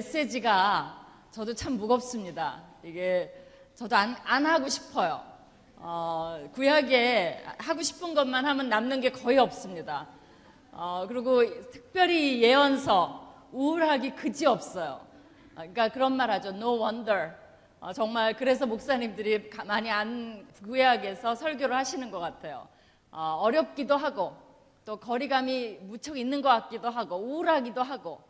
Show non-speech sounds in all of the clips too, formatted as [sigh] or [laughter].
메시지가 저도 참 무겁습니다. 이게 저도 안, 안 하고 싶어요. 어, 구약에 하고 싶은 것만 하면 남는 게 거의 없습니다. 어, 그리고 특별히 예언서 우울하기 그지 없어요. 어, 그러니까 그런 말 하죠. No wonder. 어, 정말 그래서 목사님들이 많이 안 구약에서 설교를 하시는 것 같아요. 어, 어렵기도 하고 또 거리감이 무척 있는 것 같기도 하고 우울하기도 하고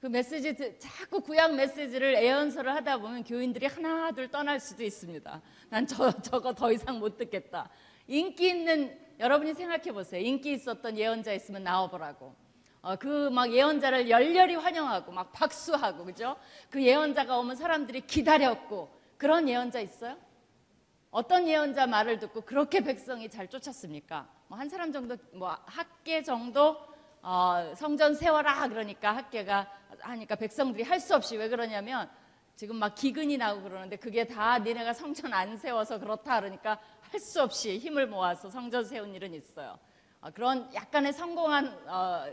그 메시지 자꾸 구약 메시지를 애연설을 하다 보면 교인들이 하나 둘 떠날 수도 있습니다. 난 저, 저거 더 이상 못 듣겠다. 인기 있는 여러분이 생각해 보세요. 인기 있었던 예언자 있으면 나와보라고. 어, 그 막 예언자를 열렬히 환영하고 막 박수하고 그죠? 그 예언자가 오면 사람들이 기다렸고 그런 예언자 있어요? 어떤 예언자 말을 듣고 그렇게 백성이 잘 쫓았습니까? 뭐 한 사람 정도 뭐 학계 정도 어, 성전 세워라 그러니까 학계가 하니까 백성들이 할 수 없이 왜 그러냐면 지금 막 기근이 나고 그러는데 그게 다 니네가 성전 안 세워서 그렇다 그러니까 할 수 없이 힘을 모아서 성전 세운 일은 있어요. 어, 그런 약간의 성공한 어,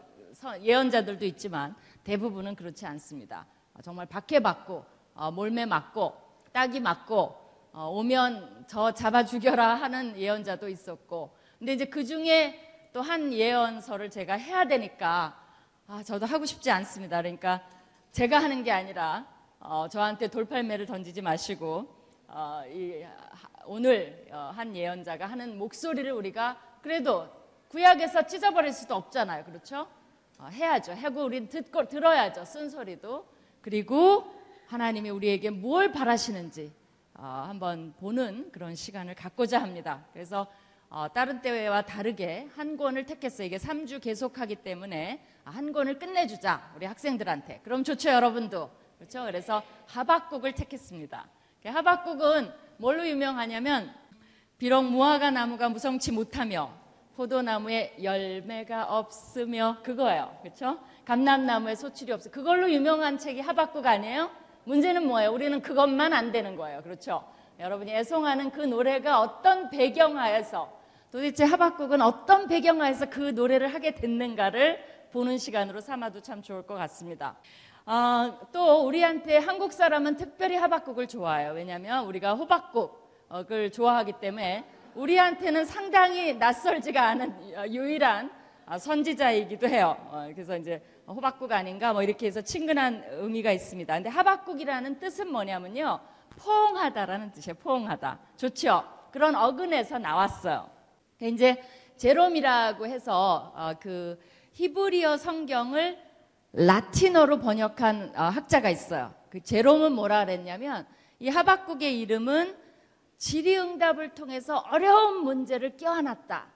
예언자들도 있지만 대부분은 그렇지 않습니다. 어, 정말 박해 받고 어, 몰매 맞고 딱이 맞고 어, 오면 저 잡아 죽여라 하는 예언자도 있었고 근데 이제 그 중에 또 한 예언서를 제가 해야 되니까 아, 저도 하고 싶지 않습니다. 그러니까 제가 하는 게 아니라 어, 저한테 돌팔매를 던지지 마시고 어, 이, 오늘 어, 한 예언자가 하는 목소리를 우리가 그래도 구약에서 찢어버릴 수도 없잖아요. 그렇죠? 어, 해야죠. 하고 우리는 듣고 들어야죠. 쓴소리도. 그리고 하나님이 우리에게 뭘 바라시는지 어, 한번 보는 그런 시간을 갖고자 합니다. 그래서 어, 다른 때와 다르게 한 권을 택했어요. 이게 3주 계속하기 때문에 한 권을 끝내주자 우리 학생들한테. 그럼 좋죠, 여러분도. 그렇죠? 그래서 하박국을 택했습니다. 하박국은 뭘로 유명하냐면 비록 무화과 나무가 무성치 못하며 포도나무에 열매가 없으며 그거예요. 그렇죠? 감람나무에 소출이 없어. 그걸로 유명한 책이 하박국 아니에요? 문제는 뭐예요? 우리는 그것만 안 되는 거예요. 그렇죠? 여러분이 애송하는 그 노래가 어떤 배경 하에서 도대체 하박국은 어떤 배경하에서 그 노래를 하게 됐는가를 보는 시간으로 삼아도 참 좋을 것 같습니다. 어, 또 우리한테 한국 사람은 특별히 하박국을 좋아해요. 왜냐하면 우리가 호박국을 좋아하기 때문에 우리한테는 상당히 낯설지가 않은 유일한 선지자이기도 해요. 어, 그래서 이제 호박국 아닌가 뭐 이렇게 해서 친근한 의미가 있습니다. 근데 하박국이라는 뜻은 뭐냐면요. 포옹하다라는 뜻이에요. 포옹하다. 좋죠? 그런 어근에서 나왔어요. 그러니까 이제 제롬이라고 해서 어, 그 히브리어 성경을 라틴어로 번역한 어, 학자가 있어요. 그 제롬은 뭐라 그랬냐면 이 하박국의 이름은 질의응답을 통해서 어려운 문제를 껴안았다.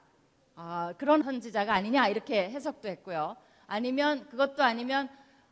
어, 그런 선지자가 아니냐 이렇게 해석도 했고요. 아니면 그것도 아니면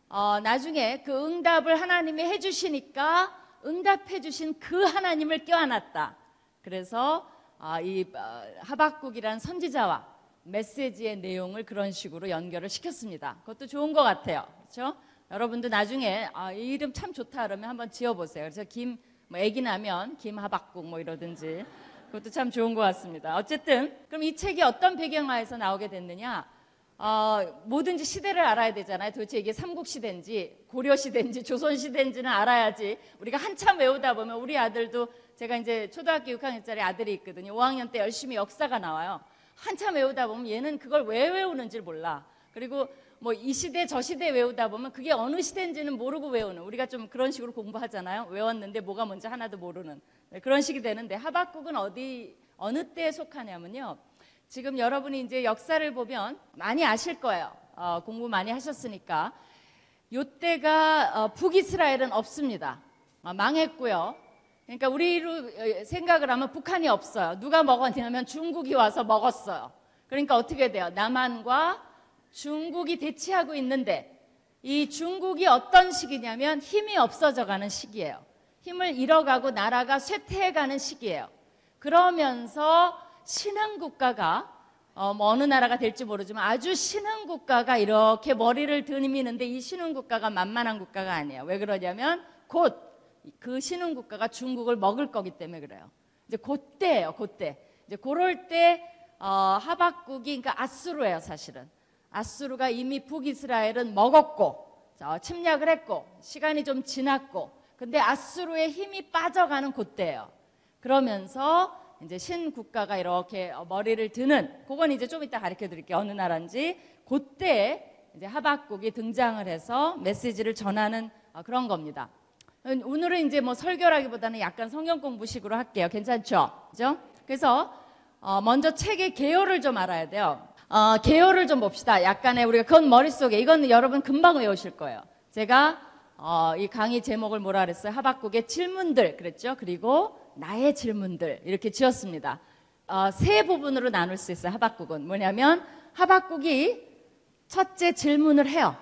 어, 나중에 그 응답을 하나님이 해주시니까 응답해주신 그 하나님을 껴안았다. 그래서 아, 이 어, 하박국이란 선지자와 메시지의 내용을 그런 식으로 연결을 시켰습니다. 그것도 좋은 것 같아요. 그렇죠? 여러분도 나중에 아, 이 이름 참 좋다 그러면 한번 지어보세요. 그래서 김, 뭐 애기 나면 김하박국 뭐 이러든지 그것도 참 좋은 것 같습니다. 어쨌든 그럼 이 책이 어떤 배경하에서 나오게 됐느냐? 어, 뭐든지 시대를 알아야 되잖아요. 도대체 이게 삼국시대인지 고려시대인지 조선시대인지는 알아야지 우리가 한참 외우다 보면 우리 아들도 제가 이제 초등학교 6학년짜리 아들이 있거든요. 5학년 때 열심히 역사가 나와요. 한참 외우다 보면 얘는 그걸 왜 외우는지 몰라. 그리고 뭐 이 시대 저 시대 외우다 보면 그게 어느 시대인지는 모르고 외우는 우리가 좀 그런 식으로 공부하잖아요. 외웠는데 뭐가 뭔지 하나도 모르는 네, 그런 식이 되는데 하박국은 어디 어느 때에 속하냐면요. 지금 여러분이 이제 역사를 보면 많이 아실 거예요. 어, 공부 많이 하셨으니까. 요때가 어, 북이스라엘은 없습니다. 어, 망했고요. 그러니까 우리로 어, 생각을 하면 북한이 없어요. 누가 먹었냐면 중국이 와서 먹었어요. 그러니까 어떻게 돼요? 남한과 중국이 대치하고 있는데 이 중국이 어떤 시기냐면 힘이 없어져 가는 시기예요. 힘을 잃어가고 나라가 쇠퇴해가는 시기예요. 그러면서 신흥 국가가 어, 뭐 어느 나라가 될지 모르지만 아주 신흥 국가가 이렇게 머리를 들이미는데 이 신흥 국가가 만만한 국가가 아니에요. 왜 그러냐면 곧 그 신흥 국가가 중국을 먹을 거기 때문에 그래요. 이제 그때예요, 그때. 이제 그럴 때 어, 하박국이 그러니까 아수르예요, 사실은. 아수르가 이미 북이스라엘은 먹었고 어, 침략을 했고 시간이 좀 지났고 근데 아수르의 힘이 빠져가는 그때예요. 그러면서 이제 신국가가 이렇게 머리를 드는 그건 이제 좀 이따 가르쳐 드릴게요. 어느 나라인지 그때 이제 하박국이 등장을 해서 메시지를 전하는 어, 그런 겁니다. 오늘은 이제 뭐 설교라기보다는 약간 성경 공부식으로 할게요. 괜찮죠? 그죠? 그래서 어, 먼저 책의 개요를 좀 알아야 돼요. 어, 개요를 좀 봅시다. 약간의 우리가 그건 머릿속에 이건 여러분 금방 외우실 거예요. 제가 어, 이 강의 제목을 뭐라 그랬어요? 하박국의 질문들 그랬죠? 그리고 나의 질문들 이렇게 지었습니다. 어, 세 부분으로 나눌 수 있어요. 하박국은 뭐냐면 하박국이 첫째 질문을 해요.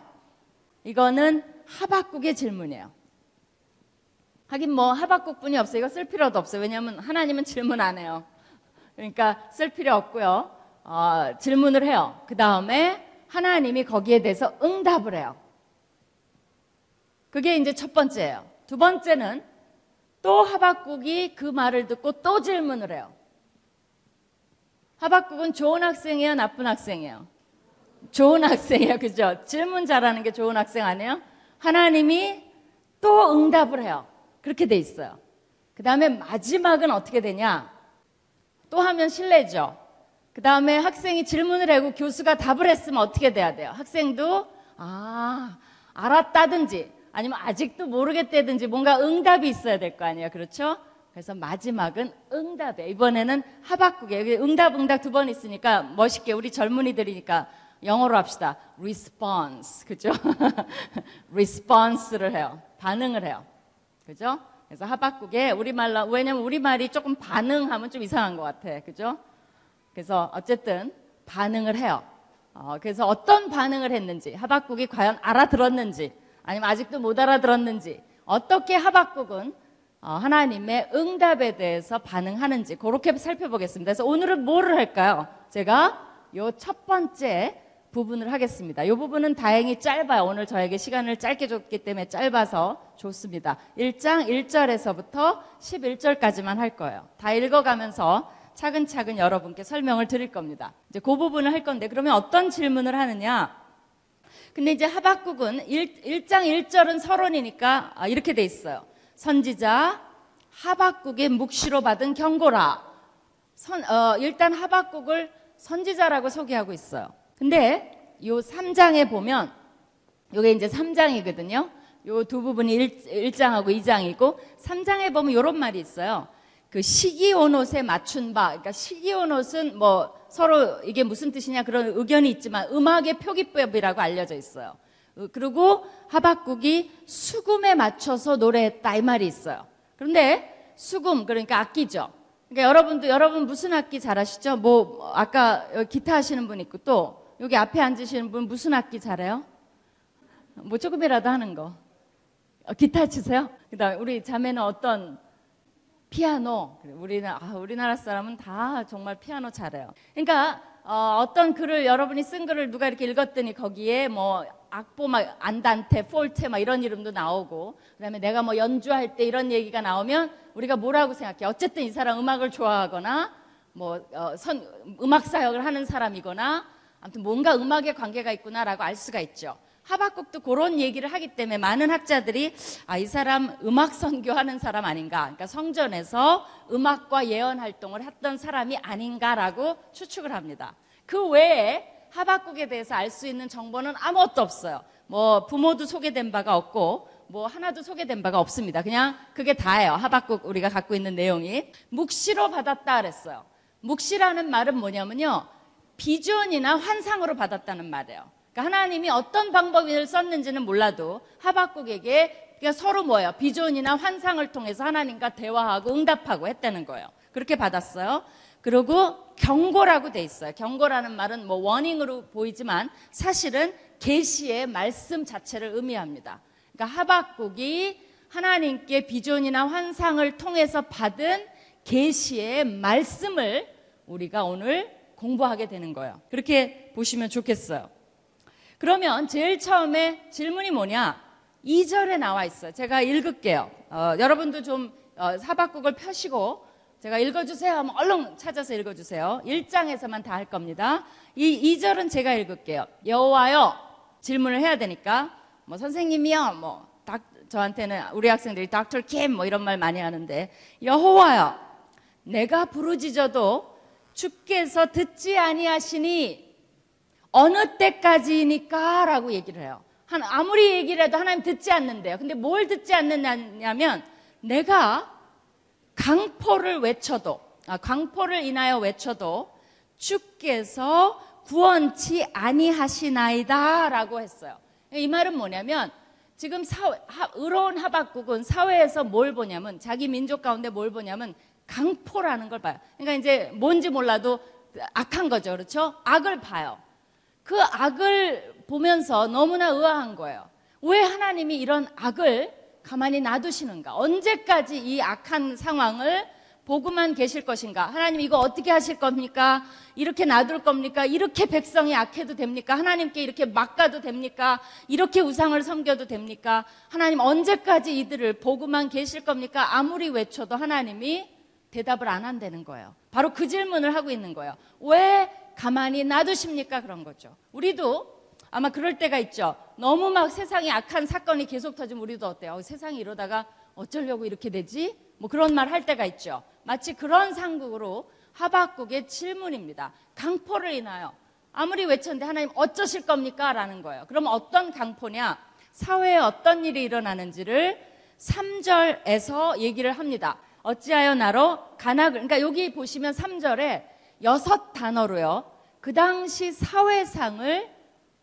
이거는 하박국의 질문이에요. 하긴 뭐 하박국뿐이 없어요. 이거 쓸 필요도 없어요. 왜냐하면 하나님은 질문 안 해요. 그러니까 쓸 필요 없고요. 어, 질문을 해요. 그 다음에 하나님이 거기에 대해서 응답을 해요. 그게 이제 첫 번째예요. 두 번째는 또 하박국이 그 말을 듣고 또 질문을 해요. 하박국은 좋은 학생이에요, 나쁜 학생이에요? 좋은 학생이에요, 그죠? 질문 잘하는 게 좋은 학생 아니에요? 하나님이 또 응답을 해요. 그렇게 돼 있어요. 그 다음에 마지막은 어떻게 되냐? 또 하면 실례죠. 그 다음에 학생이 질문을 하고 교수가 답을 했으면 어떻게 돼야 돼요? 학생도 아 알았다든지 아니면 아직도 모르겠다든지 뭔가 응답이 있어야 될 거 아니에요. 그렇죠? 그래서 마지막은 응답이에요. 이번에는 하박국에 응답 응답 두 번 있으니까 멋있게 우리 젊은이들이니까 영어로 합시다. response. 그죠? [laughs] response를 해요. 반응을 해요. 그죠? 그래서 하박국에 우리말로 왜냐면 우리말이 조금 반응하면 좀 이상한 것 같아. 그죠? 그래서 어쨌든 반응을 해요. 어, 그래서 어떤 반응을 했는지 하박국이 과연 알아들었는지 아니면 아직도 못 알아들었는지 어떻게 하박국은 어, 하나님의 응답에 대해서 반응하는지 그렇게 살펴보겠습니다. 그래서 오늘은 뭐를 할까요? 제가 요 첫 번째 부분을 하겠습니다. 이 부분은 다행히 짧아요. 오늘 저에게 시간을 짧게 줬기 때문에 짧아서 좋습니다. 1장 1절에서부터 11절까지만 할 거예요. 다 읽어가면서 차근차근 여러분께 설명을 드릴 겁니다. 이제 그 부분을 할 건데 그러면 어떤 질문을 하느냐? 근데 이제 하박국은 1, 장 1절은 서론이니까 아, 이렇게 돼 있어요. 선지자 하박국의 묵시로 받은 경고라. 선, 어, 일단 하박국을 선지자라고 소개하고 있어요. 근데 요 3장에 보면 요게 이제 3장이거든요. 요두 부분이 1, 장하고 2장이고 3장에 보면 요런 말이 있어요. 그 시기온 옷에 맞춘 바, 그러니까 시기온 옷은 뭐 서로 이게 무슨 뜻이냐 그런 의견이 있지만 음악의 표기법이라고 알려져 있어요. 어, 그리고 하박국이 수금에 맞춰서 노래했다 이 말이 있어요. 그런데 수금 그러니까 악기죠. 그러니까 여러분도 여러분 무슨 악기 잘하시죠? 뭐 아까 기타 하시는 분 있고 또 여기 앞에 앉으시는 분 무슨 악기 잘해요? 뭐 조금이라도 하는 거. 어, 기타 치세요? 그다음에 우리 자매는 어떤 피아노. 우리는 아, 우리나라 사람은 다 정말 피아노 잘해요. 그러니까 어, 어떤 글을 여러분이 쓴 글을 누가 이렇게 읽었더니 거기에 뭐 악보 막 안단테, 폴테 막 이런 이름도 나오고 그다음에 내가 뭐 연주할 때 이런 얘기가 나오면 우리가 뭐라고 생각해? 어쨌든 이 사람 음악을 좋아하거나 뭐 어, 선, 음악 사역을 하는 사람이거나 아무튼 뭔가 음악에 관계가 있구나라고 알 수가 있죠. 하박국도 그런 얘기를 하기 때문에 많은 학자들이 아, 이 사람 음악 선교하는 사람 아닌가. 그러니까 성전에서 음악과 예언 활동을 했던 사람이 아닌가라고 추측을 합니다. 그 외에 하박국에 대해서 알 수 있는 정보는 아무것도 없어요. 뭐 부모도 소개된 바가 없고 뭐 하나도 소개된 바가 없습니다. 그냥 그게 다예요. 하박국 우리가 갖고 있는 내용이 묵시로 받았다 그랬어요. 묵시라는 말은 뭐냐면요. 비전이나 환상으로 받았다는 말이에요. 그러니까 하나님이 어떤 방법을 썼는지는 몰라도 하박국에게 그러니까 서로 뭐예요? 비전이나 환상을 통해서 하나님과 대화하고 응답하고 했다는 거예요. 그렇게 받았어요. 그리고 경고라고 돼 있어요. 경고라는 말은 뭐 워닝으로 보이지만 사실은 계시의 말씀 자체를 의미합니다. 그러니까 하박국이 하나님께 비전이나 환상을 통해서 받은 계시의 말씀을 우리가 오늘 공부하게 되는 거예요. 그렇게 보시면 좋겠어요. 그러면 제일 처음에 질문이 뭐냐? 2절에 나와 있어요. 제가 읽을게요. 어, 여러분도 좀 어, 사박국을 펴시고 제가 읽어주세요 하면 얼른 찾아서 읽어주세요. 1장에서만 다 할 겁니다. 이 2절은 제가 읽을게요. 여호와여 질문을 해야 되니까 뭐 선생님이요, 뭐 닥, 저한테는 우리 학생들이 닥터 캠뭐 이런 말 많이 하는데 여호와여, 내가 부르짖어도 주께서 듣지 아니하시니 어느 때까지니까 라고 얘기를 해요. 한 아무리 얘기를 해도 하나님 듣지 않는데요. 근데 뭘 듣지 않느냐면 내가 강포를 외쳐도 아, 강포를 인하여 외쳐도 주께서 구원치 아니하시나이다라고 했어요. 이 말은 뭐냐면 지금 사회, 하, 의로운 하박국은 사회에서 뭘 보냐면 자기 민족 가운데 뭘 보냐면 강포라는 걸 봐요. 그러니까 이제 뭔지 몰라도 악한 거죠. 그렇죠? 악을 봐요. 그 악을 보면서 너무나 의아한 거예요. 왜 하나님이 이런 악을 가만히 놔두시는가? 언제까지 이 악한 상황을 보고만 계실 것인가? 하나님 이거 어떻게 하실 겁니까? 이렇게 놔둘 겁니까? 이렇게 백성이 악해도 됩니까? 하나님께 이렇게 막 가도 됩니까? 이렇게 우상을 섬겨도 됩니까? 하나님 언제까지 이들을 보고만 계실 겁니까? 아무리 외쳐도 하나님이 대답을 안 한다는 거예요. 바로 그 질문을 하고 있는 거예요. 왜 가만히 놔두십니까? 그런 거죠. 우리도 아마 그럴 때가 있죠. 너무 막 세상에 악한 사건이 계속 터지면 우리도 어때요? 어, 세상이 이러다가 어쩌려고 이렇게 되지? 뭐 그런 말 할 때가 있죠. 마치 그런 상극으로 하박국의 질문입니다. 강포를 인하여 아무리 외쳤는데 하나님 어쩌실 겁니까? 라는 거예요. 그럼 어떤 강포냐? 사회에 어떤 일이 일어나는지를 3절에서 얘기를 합니다. 어찌하여 나로 간악을 그러니까 여기 보시면 3절에 여섯 단어로요. 그 당시 사회상을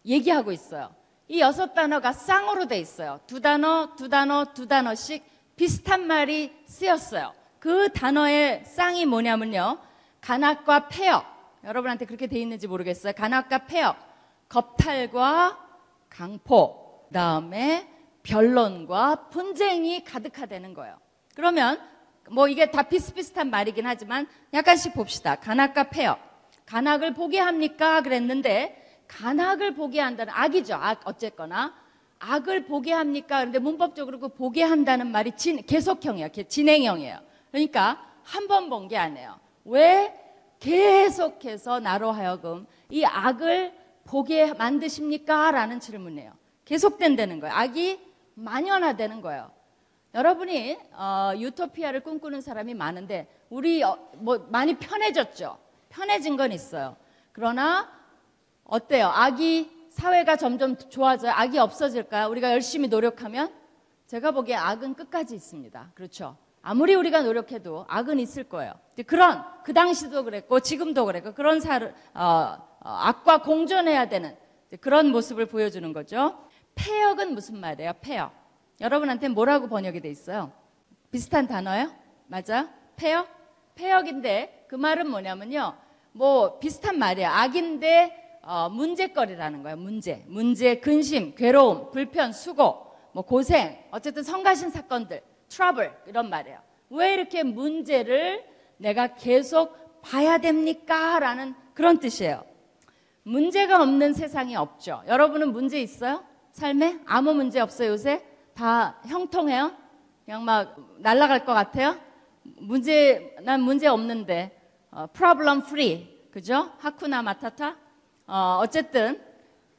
얘기하고 있어요. 이 여섯 단어가 쌍으로 돼 있어요. 두 단어, 두 단어, 두 단어씩 비슷한 말이 쓰였어요. 그 단어의 쌍이 뭐냐면요. 간악과 폐역. 여러분한테 그렇게 돼 있는지 모르겠어요. 간악과 폐역. 겁탈과 강포. 다음에 변론과 분쟁이 가득하다는 거예요. 그러면 뭐 이게 다 비슷비슷한 말이긴 하지만 약간씩 봅시다. 간악과 폐역. 간악을 보게 합니까? 그랬는데 간악을 보게 한다는 악이죠. 악 어쨌거나 악을 보게 합니까? 그런데 문법적으로 그 보게 한다는 말이 진, 계속형이에요. 진행형이에요. 그러니까 한 번 본 게 아니에요. 왜 계속해서 나로 하여금 이 악을 보게 만드십니까? 라는 질문이에요. 계속된다는 거예요. 악이 만연화되는 거예요. 여러분이 어, 유토피아를 꿈꾸는 사람이 많은데 우리 어, 뭐 많이 편해졌죠. 편해진 건 있어요. 그러나 어때요? 악이 사회가 점점 좋아져요. 악이 없어질까요? 우리가 열심히 노력하면 제가 보기에 악은 끝까지 있습니다. 그렇죠? 아무리 우리가 노력해도 악은 있을 거예요. 그런 그 당시도 그랬고 지금도 그랬고 그런 사 어, 어, 악과 공존해야 되는 그런 모습을 보여주는 거죠. 폐역은 무슨 말이에요? 폐역. 여러분한테 뭐라고 번역이 돼 있어요? 비슷한 단어요? 맞아? 폐역? 폐역인데 그 말은 뭐냐면요. 뭐 비슷한 말이에요. 악인데 어, 문제거리라는 거예요. 문제, 문제, 근심, 괴로움, 불편, 수고, 뭐 고생, 어쨌든 성가신 사건들, 트러블 이런 말이에요. 왜 이렇게 문제를 내가 계속 봐야 됩니까? 라는 그런 뜻이에요. 문제가 없는 세상이 없죠. 여러분은 문제 있어요? 삶에 아무 문제 없어요 요새? 다 형통해요? 그냥 막 날아갈 것 같아요? 문제 난 문제 없는데 어, problem free 그죠? 하쿠나 마타타 어, 어쨌든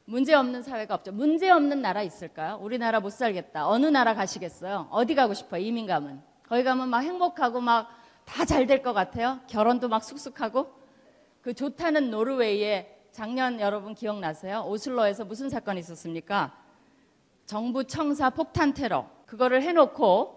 문제 없는 사회가 없죠. 문제 없는 나라 있을까요? 우리나라 못 살겠다. 어느 나라 가시겠어요? 어디 가고 싶어요? 이민 가면 거기 가면 막 행복하고 막 다 잘 될 것 같아요. 결혼도 막 쑥쑥하고 그 좋다는 노르웨이에 작년 여러분 기억나세요? 오슬로에서 무슨 사건이 있었습니까? 정부 청사 폭탄 테러 그거를 해놓고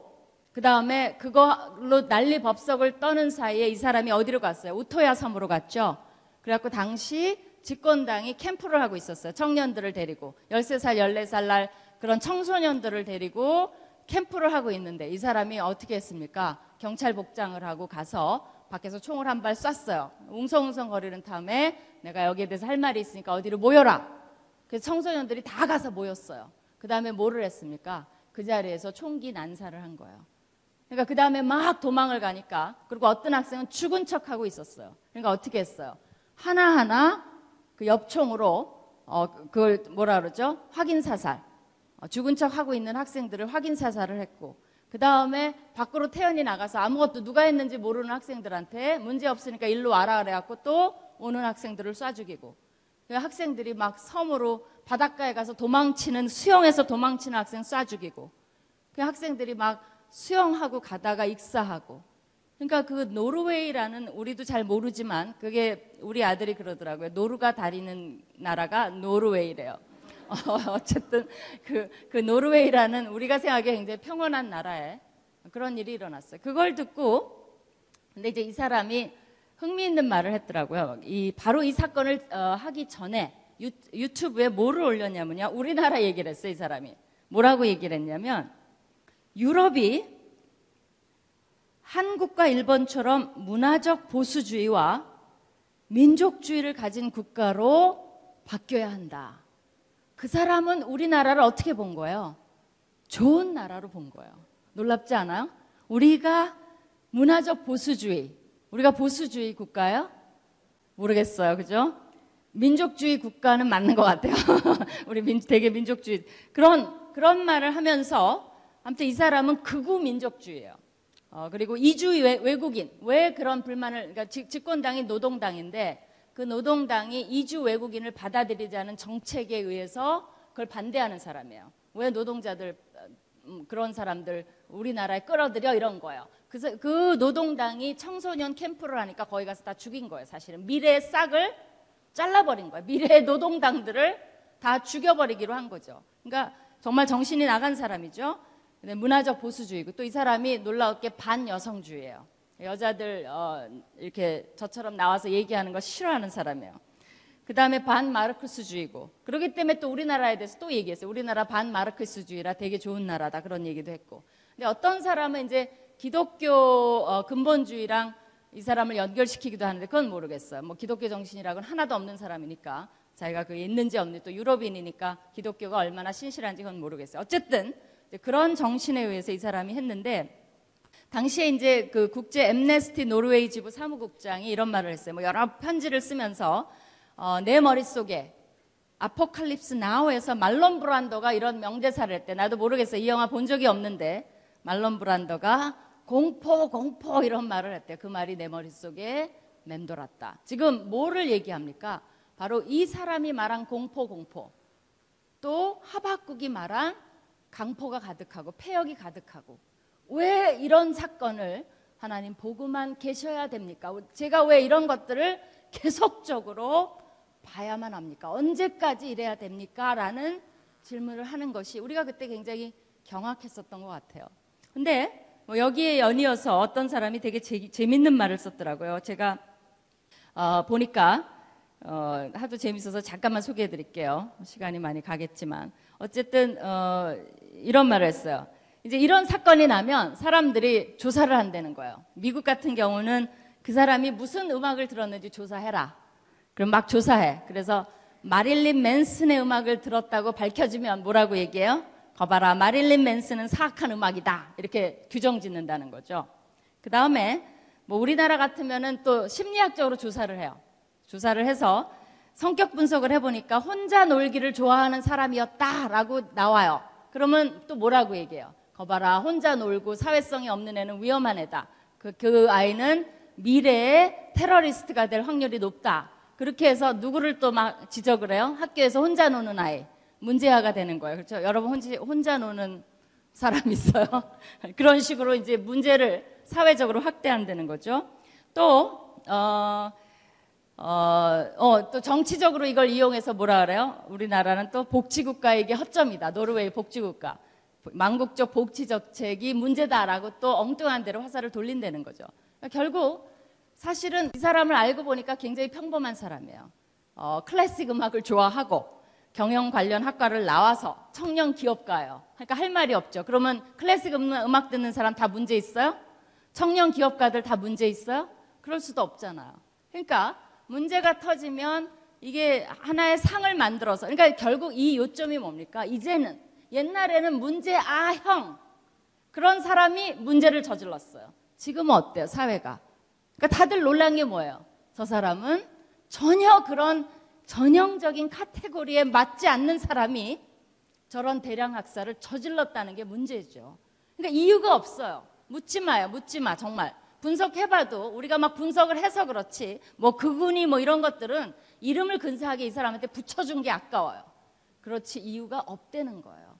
그 다음에 그걸로 난리 법석을 떠는 사이에 이 사람이 어디로 갔어요? 우토야 섬으로 갔죠. 그래갖고 당시 집권당이 캠프를 하고 있었어요. 청년들을 데리고 13살, 14살 날 그런 청소년들을 데리고 캠프를 하고 있는데 이 사람이 어떻게 했습니까? 경찰 복장을 하고 가서 밖에서 총을 한 발 쐈어요. 웅성웅성 거리는 다음에 내가 여기에 대해서 할 말이 있으니까 어디로 모여라. 그래서 청소년들이 다 가서 모였어요. 그 다음에 뭐를 했습니까? 그 자리에서 총기 난사를 한 거예요. 그러니까 그 다음에 막 도망을 가니까 그리고 어떤 학생은 죽은 척 하고 있었어요. 그러니까 어떻게 했어요? 하나하나 그 엽총으로 어 그걸 뭐라 그러죠? 확인 사살. 어, 죽은 척 하고 있는 학생들을 확인 사살을 했고 그 다음에 밖으로 태연이 나가서 아무것도 누가 했는지 모르는 학생들한테 문제 없으니까 일로 와라 그래갖고 또 오는 학생들을 쏴 죽이고 그 학생들이 막 섬으로 바닷가에 가서 도망치는 수영해서 도망치는 학생 쏴 죽이고 그 학생들이 막 수영하고 가다가 익사하고 그러니까 그 노르웨이라는 우리도 잘 모르지만 그게 우리 아들이 그러더라고요. 노루가 다리는 나라가 노르웨이래요. [laughs] 어쨌든 그, 그 노르웨이라는 우리가 생각하기에 굉장히 평온한 나라에 그런 일이 일어났어요. 그걸 듣고 근데 이제 이 사람이 흥미있는 말을 했더라고요. 이 바로 이 사건을 어, 하기 전에 유, 유튜브에 뭐를 올렸냐면요. 우리나라 얘기를 했어요. 이 사람이 뭐라고 얘기를 했냐면 유럽이 한국과 일본처럼 문화적 보수주의와 민족주의를 가진 국가로 바뀌어야 한다. 그 사람은 우리나라를 어떻게 본 거예요? 좋은 나라로 본 거예요. 놀랍지 않아요? 우리가 문화적 보수주의, 우리가 보수주의 국가요? 모르겠어요. 그죠? 민족주의 국가는 맞는 것 같아요. [laughs] 우리 민, 되게 민족주의. 그런, 그런 말을 하면서, 아무튼 이 사람은 극우 민족주의예요. 어, 그리고 이주 외, 국인왜 그런 불만을, 그러니까 집 권당이 노동당인데, 그 노동당이 이주 외국인을 받아들이자는 정책에 의해서 그걸 반대하는 사람이에요. 왜 노동자들 음, 그런 사람들 우리나라에 끌어들여 이런 거예요. 그래서 그 노동당이 청소년 캠프를 하니까 거기 가서 다 죽인 거예요. 사실은 미래의 싹을 잘라버린 거예요. 미래의 노동당들을 다 죽여버리기로 한 거죠. 그러니까 정말 정신이 나간 사람이죠. 문화적 보수주의고 또 이 사람이 놀라웠게 반여성주의예요. 여자들 어, 이렇게 저처럼 나와서 얘기하는 거 싫어하는 사람이에요. 그 다음에 반 마르크스주의고 그렇기 때문에 또 우리나라에 대해서 또 얘기했어요. 우리나라 반 마르크스주의라 되게 좋은 나라다 그런 얘기도 했고. 근데 어떤 사람은 이제 기독교 어, 근본주의랑 이 사람을 연결시키기도 하는데 그건 모르겠어요. 뭐 기독교 정신이라고는 하나도 없는 사람이니까 자기가 그게 있는지 없는지 또 유럽인이니까 기독교가 얼마나 신실한지 그건 모르겠어요. 어쨌든 그런 정신에 의해서 이 사람이 했는데 당시에 이제 그 국제 엠네스티 노르웨이 지부 사무국장이 이런 말을 했어요. 뭐 여러 편지를 쓰면서 어, 내 머릿속에 아포칼립스 나우에서 말론 브란더가 이런 명대사를 했대. 나도 모르겠어요. 이 영화 본 적이 없는데 말론 브란더가 공포 공포 이런 말을 했대. 그 말이 내 머릿속에 맴돌았다. 지금 뭐를 얘기합니까? 바로 이 사람이 말한 공포 공포 또 하박국이 말한 강포가 가득하고 폐역이 가득하고 왜 이런 사건을 하나님 보고만 계셔야 됩니까? 제가 왜 이런 것들을 계속적으로 봐야만 합니까? 언제까지 이래야 됩니까? 라는 질문을 하는 것이 우리가 그때 굉장히 경악했었던 것 같아요. 근데 뭐 여기에 연이어서 어떤 사람이 되게 재, 재밌는 말을 썼더라고요. 제가 어, 보니까 어, 하도 재밌어서 잠깐만 소개해 드릴게요. 시간이 많이 가겠지만. 어쨌든, 어, 이런 말을 했어요. 이제 이런 사건이 나면 사람들이 조사를 한다는 거예요. 미국 같은 경우는 그 사람이 무슨 음악을 들었는지 조사해라. 그럼 막 조사해. 그래서 마릴린 맨슨의 음악을 들었다고 밝혀지면 뭐라고 얘기해요? 거봐라, 마릴린 맨슨은 사악한 음악이다. 이렇게 규정 짓는다는 거죠. 그 다음에 뭐 우리나라 같으면은 또 심리학적으로 조사를 해요. 조사를 해서 성격 분석을 해보니까 혼자 놀기를 좋아하는 사람이었다라고 나와요. 그러면 또 뭐라고 얘기해요? 거봐라, 혼자 놀고 사회성이 없는 애는 위험한 애다. 그, 그 아이는 미래에 테러리스트가 될 확률이 높다. 그렇게 해서 누구를 또 막 지적을 해요? 학교에서 혼자 노는 아이. 문제아가 되는 거예요. 그렇죠? 여러분 혼자, 혼자 노는 사람 있어요? [laughs] 그런 식으로 이제 문제를 사회적으로 확대한다는 거죠. 또, 어, 어, 어, 또 정치적으로 이걸 이용해서 뭐라 그래요? 우리나라는 또 복지국가에게 허점이다. 노르웨이 복지국가. 망국적 복지 정책이 문제다라고 또 엉뚱한 대로 화살을 돌린다는 거죠. 그러니까 결국 사실은 이 사람을 알고 보니까 굉장히 평범한 사람이에요. 어, 클래식 음악을 좋아하고 경영 관련 학과를 나와서 청년 기업가예요. 그러니까 할 말이 없죠. 그러면 클래식 음악 듣는 사람 다 문제 있어요? 청년 기업가들 다 문제 있어요? 그럴 수도 없잖아요. 그러니까 문제가 터지면 이게 하나의 상을 만들어서 그러니까 결국 이 요점이 뭡니까? 이제는 옛날에는 문제 아형 그런 사람이 문제를 저질렀어요. 지금은 어때요? 사회가. 그러니까 다들 놀란 게 뭐예요? 저 사람은 전혀 그런 전형적인 카테고리에 맞지 않는 사람이 저런 대량 학살을 저질렀다는 게 문제죠. 그러니까 이유가 없어요. 묻지 마요. 묻지 마. 정말. 분석해봐도 우리가 막 분석을 해서 그렇지 뭐 그분이 뭐 이런 것들은 이름을 근사하게 이 사람한테 붙여준 게 아까워요. 그렇지 이유가 없다는 거예요.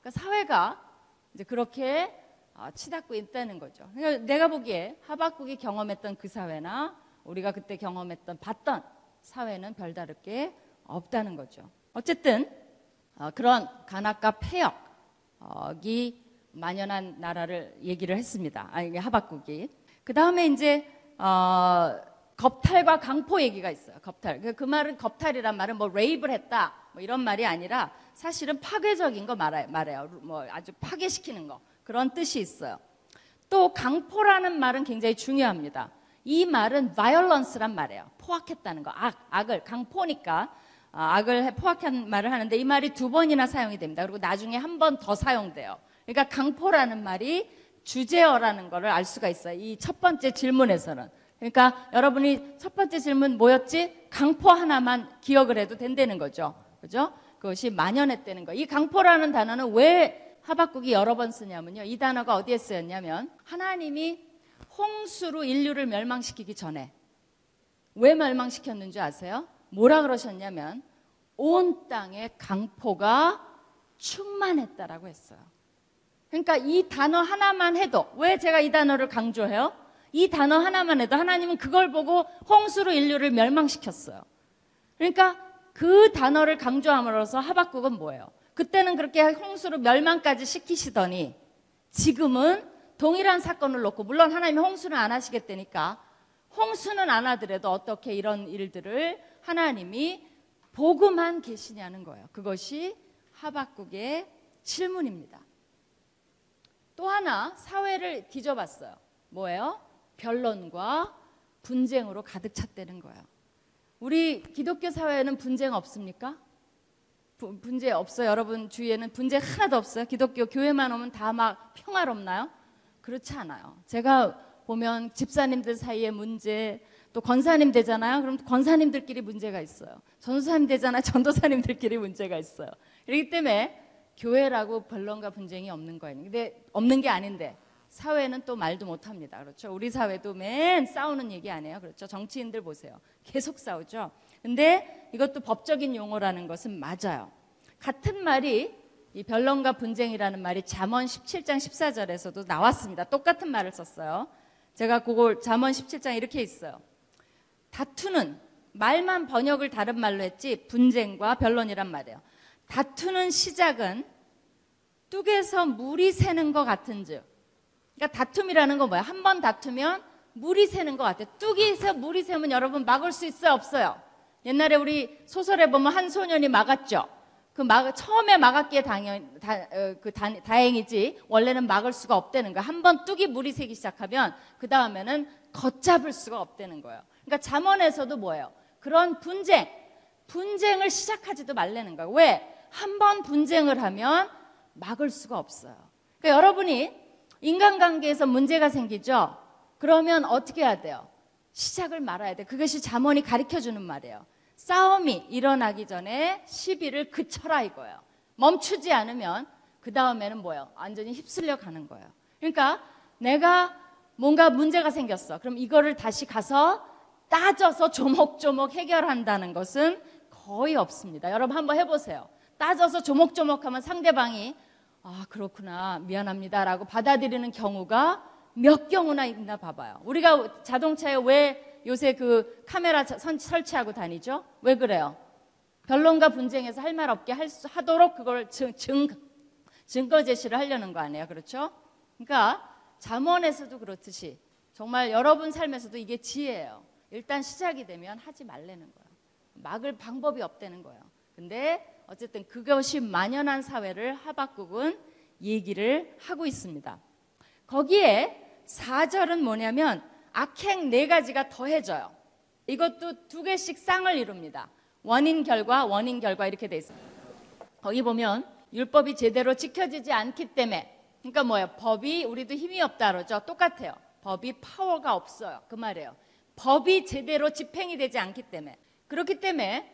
그러니까 사회가 이제 그렇게 어, 치닫고 있다는 거죠. 그러니까 내가 보기에 하박국이 경험했던 그 사회나 우리가 그때 경험했던 봤던 사회는 별다를 게 없다는 거죠. 어쨌든 어, 그런 간악과 폐역이 만연한 나라를 얘기를 했습니다. 아 이게 하박국이. 그 다음에 이제 어, 겁탈과 강포 얘기가 있어요. 겁탈. 그, 그 말은 겁탈이란 말은 뭐 레이브를 했다 뭐 이런 말이 아니라 사실은 파괴적인 거 말해요. 말해요. 뭐 아주 파괴시키는 거 그런 뜻이 있어요. 또 강포라는 말은 굉장히 중요합니다. 이 말은 violence란 말이에요. 포악했다는 거. 악, 악을 강포니까 아, 악을 포악한 말을 하는데 이 말이 두 번이나 사용이 됩니다. 그리고 나중에 한 번 더 사용돼요. 그러니까 강포라는 말이 주제어라는 것을 알 수가 있어요. 이 첫 번째 질문에서는. 그러니까 여러분이 첫 번째 질문 뭐였지? 강포 하나만 기억을 해도 된다는 거죠. 그죠? 그것이 만연했다는 거. 이 강포라는 단어는 왜 하박국이 여러 번 쓰냐면요. 이 단어가 어디에 쓰였냐면 하나님이 홍수로 인류를 멸망시키기 전에 왜 멸망시켰는지 아세요? 뭐라 그러셨냐면 온 땅에 강포가 충만했다라고 했어요. 그러니까 이 단어 하나만 해도 왜 제가 이 단어를 강조해요? 이 단어 하나만 해도 하나님은 그걸 보고 홍수로 인류를 멸망시켰어요. 그러니까 그 단어를 강조함으로써 하박국은 뭐예요? 그때는 그렇게 홍수로 멸망까지 시키시더니 지금은 동일한 사건을 놓고 물론 하나님이 홍수는 안 하시겠다니까 홍수는 안 하더라도 어떻게 이런 일들을 하나님이 보고만 계시냐는 거예요. 그것이 하박국의 질문입니다. 또 하나 사회를 뒤져봤어요. 뭐예요? 변론과 분쟁으로 가득 찼다는 거예요. 우리 기독교 사회에는 분쟁 없습니까? 부, 분쟁 없어요. 여러분 주위에는 분쟁 하나도 없어요. 기독교 교회만 오면 다 막 평화롭나요? 그렇지 않아요. 제가 보면 집사님들 사이에 문제, 또 권사님 되잖아요. 그럼 권사님들끼리 문제가 있어요. 전도사님 되잖아요. [laughs] 전도사님들끼리 문제가 있어요. 그렇기 때문에 교회라고 변론과 분쟁이 없는 거예요. 근데 없는 게 아닌데 사회는 또 말도 못 합니다. 그렇죠? 우리 사회도 맨 싸우는 얘기 아니에요. 그렇죠? 정치인들 보세요. 계속 싸우죠. 근데 이것도 법적인 용어라는 것은 맞아요. 같은 말이 이 변론과 분쟁이라는 말이 잠언 17장 14절에서도 나왔습니다. 똑같은 말을 썼어요. 제가 그걸 잠언 17장 이렇게 있어요. 다투는 말만 번역을 다른 말로 했지 분쟁과 변론이란 말이에요. 다투는 시작은 뚝에서 물이 새는 것 같은즉. 그러니까 다툼이라는 건 뭐야? 한 번 다투면 물이 새는 것 같아요. 뚝에서 물이 새면 여러분 막을 수 있어요? 없어요? 옛날에 우리 소설에 보면 한 소년이 막았죠. 그 막, 처음에 막았기에 당연, 다, 어, 그 다, 다행이지, 원래는 막을 수가 없다는 거야. 한 번 뚝이 물이 새기 시작하면, 그 다음에는 걷잡을 수가 없다는 거예요. 그러니까 잠언에서도 뭐예요? 그런 분쟁, 분쟁을 시작하지도 말라는 거예요. 왜? 한 번 분쟁을 하면 막을 수가 없어요. 그러니까 여러분이 인간관계에서 문제가 생기죠? 그러면 어떻게 해야 돼요? 시작을 말아야 돼. 그것이 잠언이 가르쳐 주는 말이에요. 싸움이 일어나기 전에 시비를 그쳐라 이거예요. 멈추지 않으면 그 다음에는 뭐예요? 완전히 휩쓸려 가는 거예요. 그러니까 내가 뭔가 문제가 생겼어. 그럼 이거를 다시 가서 따져서 조목조목 해결한다는 것은 거의 없습니다. 여러분 한번 해보세요. 따져서 조목조목 하면 상대방이 아, 그렇구나. 미안합니다라고 받아들이는 경우가 몇 경우나 있나 봐봐요. 우리가 자동차에 왜 요새 그 카메라 설치하고 다니죠? 왜 그래요? 변론과 분쟁에서 할 말 없게 할 수, 하도록 그걸 증, 증, 증거 제시를 하려는 거 아니에요? 그렇죠? 그러니까 잠언에서도 그렇듯이 정말 여러분 삶에서도 이게 지혜예요. 일단 시작이 되면 하지 말라는 거예요. 막을 방법이 없다는 거예요. 근데 어쨌든 그것이 만연한 사회를 하박국은 얘기를 하고 있습니다. 거기에 4절은 뭐냐면 악행 네 가지가 더해져요. 이것도 두 개씩 쌍을 이룹니다. 원인 결과, 원인 결과 이렇게 돼 있어요. 거기 보면 율법이 제대로 지켜지지 않기 때문에 그러니까 뭐예요? 법이 우리도 힘이 없다 그러죠. 똑같아요. 법이 파워가 없어요. 그 말이에요. 법이 제대로 집행이 되지 않기 때문에 그렇기 때문에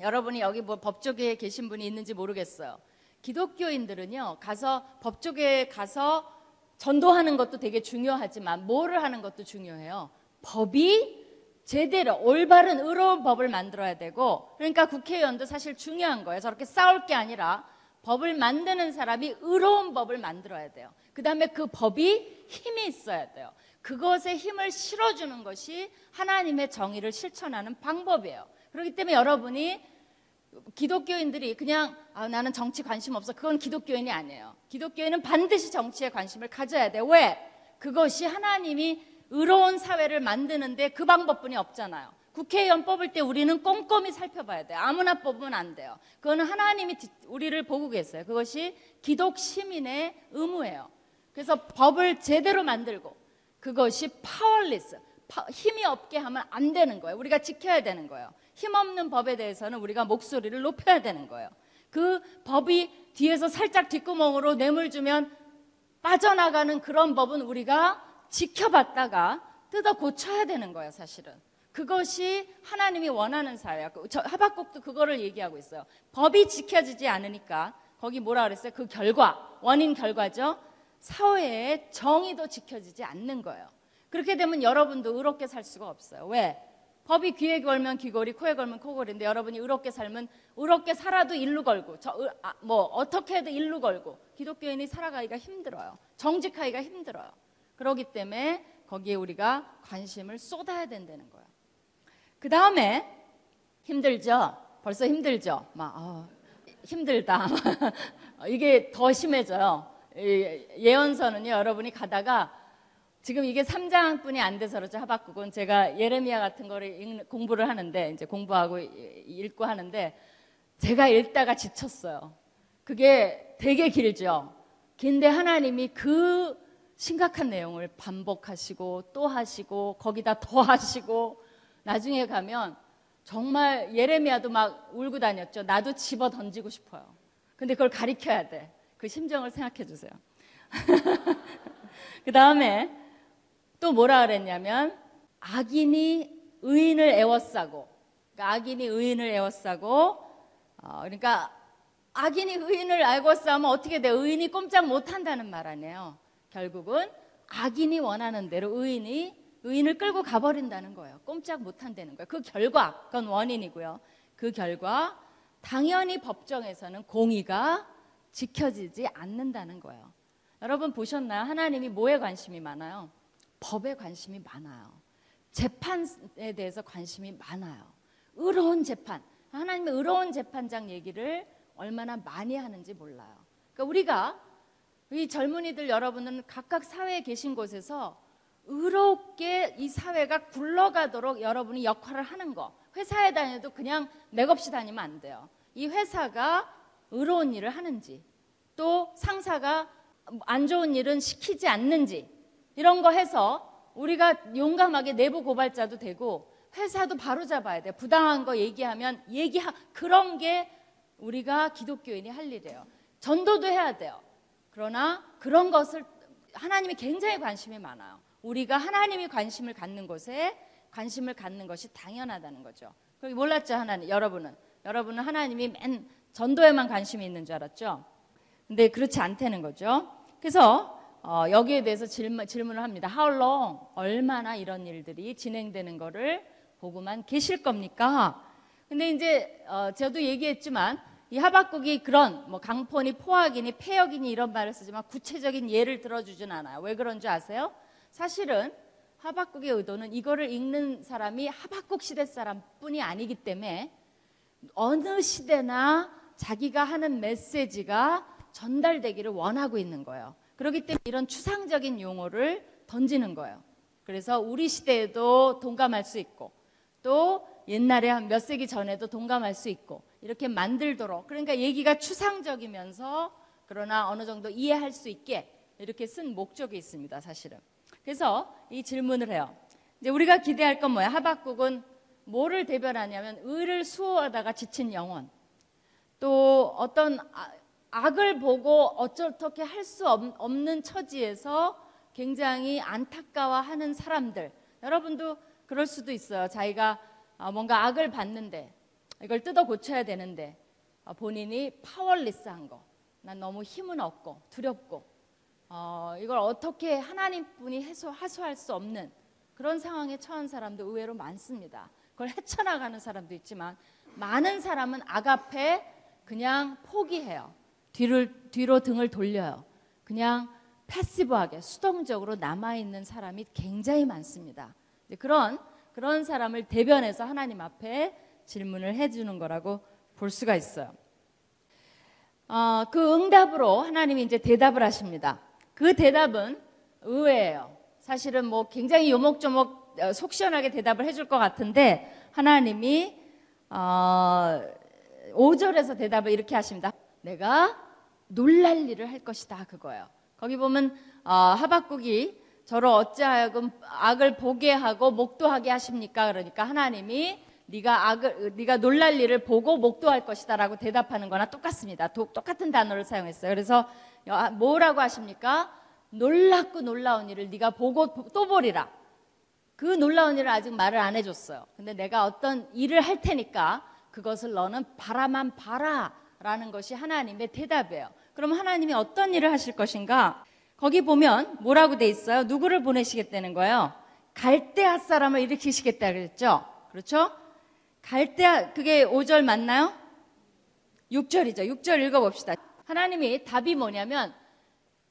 여러분이 여기 뭐 법조계에 계신 분이 있는지 모르겠어요. 기독교인들은요 가서 법조계에 가서 전도하는 것도 되게 중요하지만 뭐를 하는 것도 중요해요. 법이 제대로 올바른 의로운 법을 만들어야 되고 그러니까 국회의원도 사실 중요한 거예요. 저렇게 싸울 게 아니라 법을 만드는 사람이 의로운 법을 만들어야 돼요. 그 다음에 그 법이 힘이 있어야 돼요. 그것에 힘을 실어주는 것이 하나님의 정의를 실천하는 방법이에요. 그렇기 때문에 여러분이 기독교인들이 그냥 아, 나는 정치 관심 없어. 그건 기독교인이 아니에요. 기독교인은 반드시 정치에 관심을 가져야 돼. 왜? 그것이 하나님이 의로운 사회를 만드는데 그 방법뿐이 없잖아요. 국회의원 뽑을 때 우리는 꼼꼼히 살펴봐야 돼요. 아무나 뽑으면 안 돼요. 그거는 하나님이 우리를 보고 계세요. 그것이 기독 시민의 의무예요. 그래서 법을 제대로 만들고 그것이 파월리스, 힘이 없게 하면 안 되는 거예요. 우리가 지켜야 되는 거예요. 힘없는 법에 대해서는 우리가 목소리를 높여야 되는 거예요. 그 법이 뒤에서 살짝 뒷구멍으로 뇌물 주면 빠져나가는 그런 법은 우리가 지켜봤다가 뜯어 고쳐야 되는 거예요, 사실은. 그것이 하나님이 원하는 사회야. 그 하박국도 그거를 얘기하고 있어요. 법이 지켜지지 않으니까 거기 뭐라 그랬어요? 그 결과, 원인 결과죠. 사회의 정의도 지켜지지 않는 거예요. 그렇게 되면 여러분도 의롭게 살 수가 없어요. 왜? 법이 귀에 걸면 귀걸이, 코에 걸면 코걸인데 여러분이 의롭게 살면 의롭게 살아도 일로 걸고, 저, 아, 뭐 어떻게 해도 일로 걸고 기독교인이 살아가기가 힘들어요. 정직하기가 힘들어요. 그러기 때문에 거기에 우리가 관심을 쏟아야 된다는 거예요. 그 다음에 힘들죠. 벌써 힘들죠. 막 어, 힘들다. [laughs] 이게 더 심해져요. 예언서는요. 여러분이 가다가 지금 이게 3장뿐이 안 돼서 그렇죠. 하박국은 제가 예레미야 같은 거를 공부를 하는데 이제 공부하고 읽고 하는데 제가 읽다가 지쳤어요. 그게 되게 길죠. 긴데 하나님이 그 심각한 내용을 반복하시고 또 하시고 거기다 더 하시고 나중에 가면 정말 예레미야도 막 울고 다녔죠. 나도 집어 던지고 싶어요. 근데 그걸 가리켜야 돼. 그 심정을 생각해 주세요. [laughs] 그 다음에 또 뭐라 그랬냐면 악인이 의인을 애워싸고 그러니까 악인이 의인을 애워싸고 어, 그러니까 악인이 의인을 알고 싸우면 어떻게 돼? 의인이 꼼짝 못 한다는 말 아니에요. 결국은 악인이 원하는 대로 의인이 의인을 끌고 가버린다는 거예요. 꼼짝 못 한다는 거예요. 그 결과, 그건 원인이고요. 그 결과, 당연히 법정에서는 공의가 지켜지지 않는다는 거예요. 여러분 보셨나요? 하나님이 뭐에 관심이 많아요? 법에 관심이 많아요. 재판에 대해서 관심이 많아요. 의로운 재판. 하나님의 의로운 재판장 얘기를 얼마나 많이 하는지 몰라요. 그러니까 우리가 이 젊은이들 여러분은 각각 사회에 계신 곳에서 의롭게 이 사회가 굴러가도록 여러분이 역할을 하는 거. 회사에 다녀도 그냥 맥없이 다니면 안 돼요. 이 회사가 의로운 일을 하는지, 또 상사가 안 좋은 일은 시키지 않는지, 이런 거 해서 우리가 용감하게 내부 고발자도 되고, 회사도 바로 잡아야 돼요. 부당한 거 얘기하면 얘기하, 그런 게 우리가 기독교인이 할 일이에요. 전도도 해야 돼요. 그러나 그런 것을 하나님이 굉장히 관심이 많아요. 우리가 하나님이 관심을 갖는 곳에 관심을 갖는 것이 당연하다는 거죠. 그게 몰랐죠, 하나님. 여러분은. 여러분은 하나님이 맨 전도에만 관심이 있는 줄 알았죠? 근데 그렇지 않다는 거죠. 그래서 어, 여기에 대해서 질문, 질문을 합니다. How long? 얼마나 이런 일들이 진행되는 거를 보고만 계실 겁니까? 근데 이제 어, 저도 얘기했지만 이 하박국이 그런 뭐 강포니 포악이니 폐역이니 이런 말을 쓰지만 구체적인 예를 들어주진 않아요. 왜 그런 줄 아세요? 사실은 하박국의 의도는 이거를 읽는 사람이 하박국 시대 사람뿐이 아니기 때문에 어느 시대나 자기가 하는 메시지가 전달되기를 원하고 있는 거예요. 그렇기 때문에 이런 추상적인 용어를 던지는 거예요. 그래서 우리 시대에도 동감할 수 있고 또 옛날에 한 몇 세기 전에도 동감할 수 있고 이렇게 만들도록 그러니까 얘기가 추상적이면서 그러나 어느 정도 이해할 수 있게 이렇게 쓴 목적이 있습니다, 사실은. 그래서 이 질문을 해요. 이제 우리가 기대할 건 뭐야? 하박국은 뭐를 대변하냐면 의를 수호하다가 지친 영혼. 또 어떤 아, 악을 보고 어떻게 할 수 없는 처지에서 굉장히 안타까워하는 사람들. 여러분도 그럴 수도 있어요. 자기가 아, 뭔가 악을 봤는데 이걸 뜯어 고쳐야 되는데 어, 본인이 파월리스한 거. 난 너무 힘은 없고 두렵고 어, 이걸 어떻게 하나님뿐이 해소, 하소할 수 없는 그런 상황에 처한 사람도 의외로 많습니다. 그걸 헤쳐나가는 사람도 있지만 많은 사람은 아가페 그냥 포기해요. 뒤를 뒤로 등을 돌려요. 그냥 패시브하게 수동적으로 남아 있는 사람이 굉장히 많습니다. 그런 그런 사람을 대변해서 하나님 앞에 질문을 해주는 거라고 볼 수가 있어요. 어, 그 응답으로 하나님이 이제 대답을 하십니다. 그 대답은 의외예요. 사실은 뭐 굉장히 요목조목 어, 속 시원하게 대답을 해줄 것 같은데 하나님이 어, 5절에서 대답을 이렇게 하십니다. 내가 놀랄 일을 할 것이다 그거예요. 거기 보면 어, 하박국이 저를 어찌하여금 악을 보게 하고 목도하게 하십니까? 그러니까 하나님이 네가 악을 네가 놀랄 일을 보고 목도할 것이다라고 대답하는 거나 똑같습니다. 도, 똑같은 단어를 사용했어요. 그래서 아, 뭐라고 하십니까? 놀랍고 놀라운 일을 네가 보고 또 보리라. 그 놀라운 일을 아직 말을 안 해줬어요. 근데 내가 어떤 일을 할 테니까 그것을 너는 바라만 봐라 라는 것이 하나님의 대답이에요. 그럼 하나님이 어떤 일을 하실 것인가? 거기 보면 뭐라고 돼 있어요? 누구를 보내시겠다는 거예요? 갈대아 사람을 일으키시겠다 그랬죠? 그렇죠? 갈대아 그게 5절 맞나요? 6절이죠. 6절 읽어 봅시다. 하나님이 답이 뭐냐면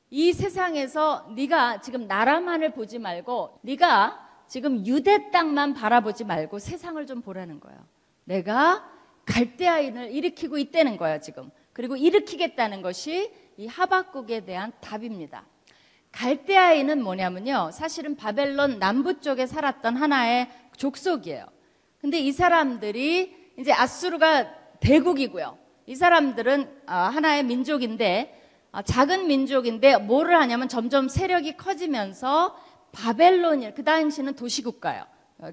이 세상에서 네가 지금 나라만을 보지 말고 네가 지금 유대 땅만 바라보지 말고 세상을 좀 보라는 거예요. 내가 갈대아인을 일으키고 있다는 거예요, 지금. 그리고 일으키겠다는 것이 이 하박국에 대한 답입니다. 갈대아인은 뭐냐면요. 사실은 바벨론 남부 쪽에 살았던 하나의 족속이에요. 근데 이 사람들이 이제 아수르가 대국이고요. 이 사람들은 아, 하나의 민족인데 아, 작은 민족인데 뭐를 하냐면 점점 세력이 커지면서 바벨론이 그 당시는 도시국가예요.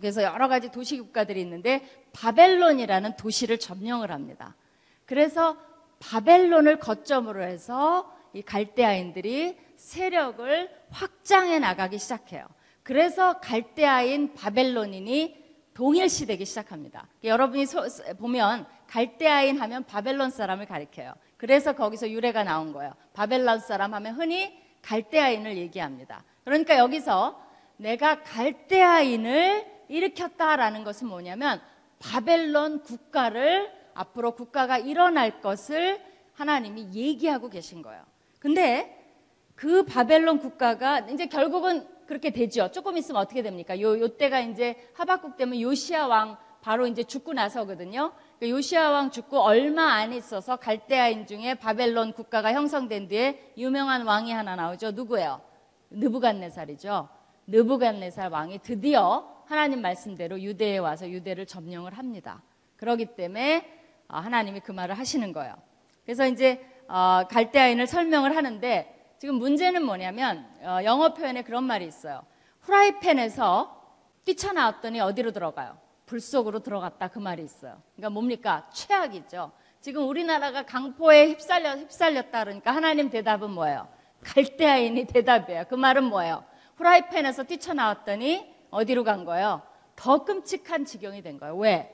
그래서 여러 가지 도시 국가들이 있는데 바벨론이라는 도시를 점령을 합니다. 그래서 바벨론을 거점으로 해서 이 갈대아인들이 세력을 확장해 나가기 시작해요. 그래서 갈대아인 바벨론인이 동일시되기 시작합니다. 여러분이 소, 보면 갈대아인 하면 바벨론 사람을 가리켜요. 그래서 거기서 유래가 나온 거예요. 바벨론 사람 하면 흔히 갈대아인을 얘기합니다. 그러니까 여기서 내가 갈대아인을 일으켰다라는 것은 뭐냐면 바벨론 국가를 앞으로 국가가 일어날 것을 하나님이 얘기하고 계신 거예요. 근데 그 바벨론 국가가 이제 결국은 그렇게 되죠. 조금 있으면 어떻게 됩니까? 요, 요 때가 이제 하박국 때문에 요시아 왕 바로 이제 죽고 나서거든요. 그 요시아 왕 죽고 얼마 안 있어서 갈대아인 중에 바벨론 국가가 형성된 뒤에 유명한 왕이 하나 나오죠. 누구예요? 느부갓네살이죠. 느부갓네살 왕이 드디어 하나님 말씀대로 유대에 와서 유대를 점령을 합니다. 그러기 때문에 어, 하나님이 그 말을 하시는 거예요. 그래서 이제 어, 갈대아인을 설명을 하는데 지금 문제는 뭐냐면 어, 영어 표현에 그런 말이 있어요. 후라이팬에서 뛰쳐나왔더니 어디로 들어가요? 불 속으로 들어갔다 그 말이 있어요. 그러니까 뭡니까? 최악이죠. 지금 우리나라가 강포에 휩쓸려 휩쓸렸다 그러니까 하나님 대답은 뭐예요? 갈대아인이 대답이에요. 그 말은 뭐예요? 후라이팬에서 뛰쳐나왔더니 어디로 간 거예요? 더 끔찍한 지경이 된 거예요. 왜?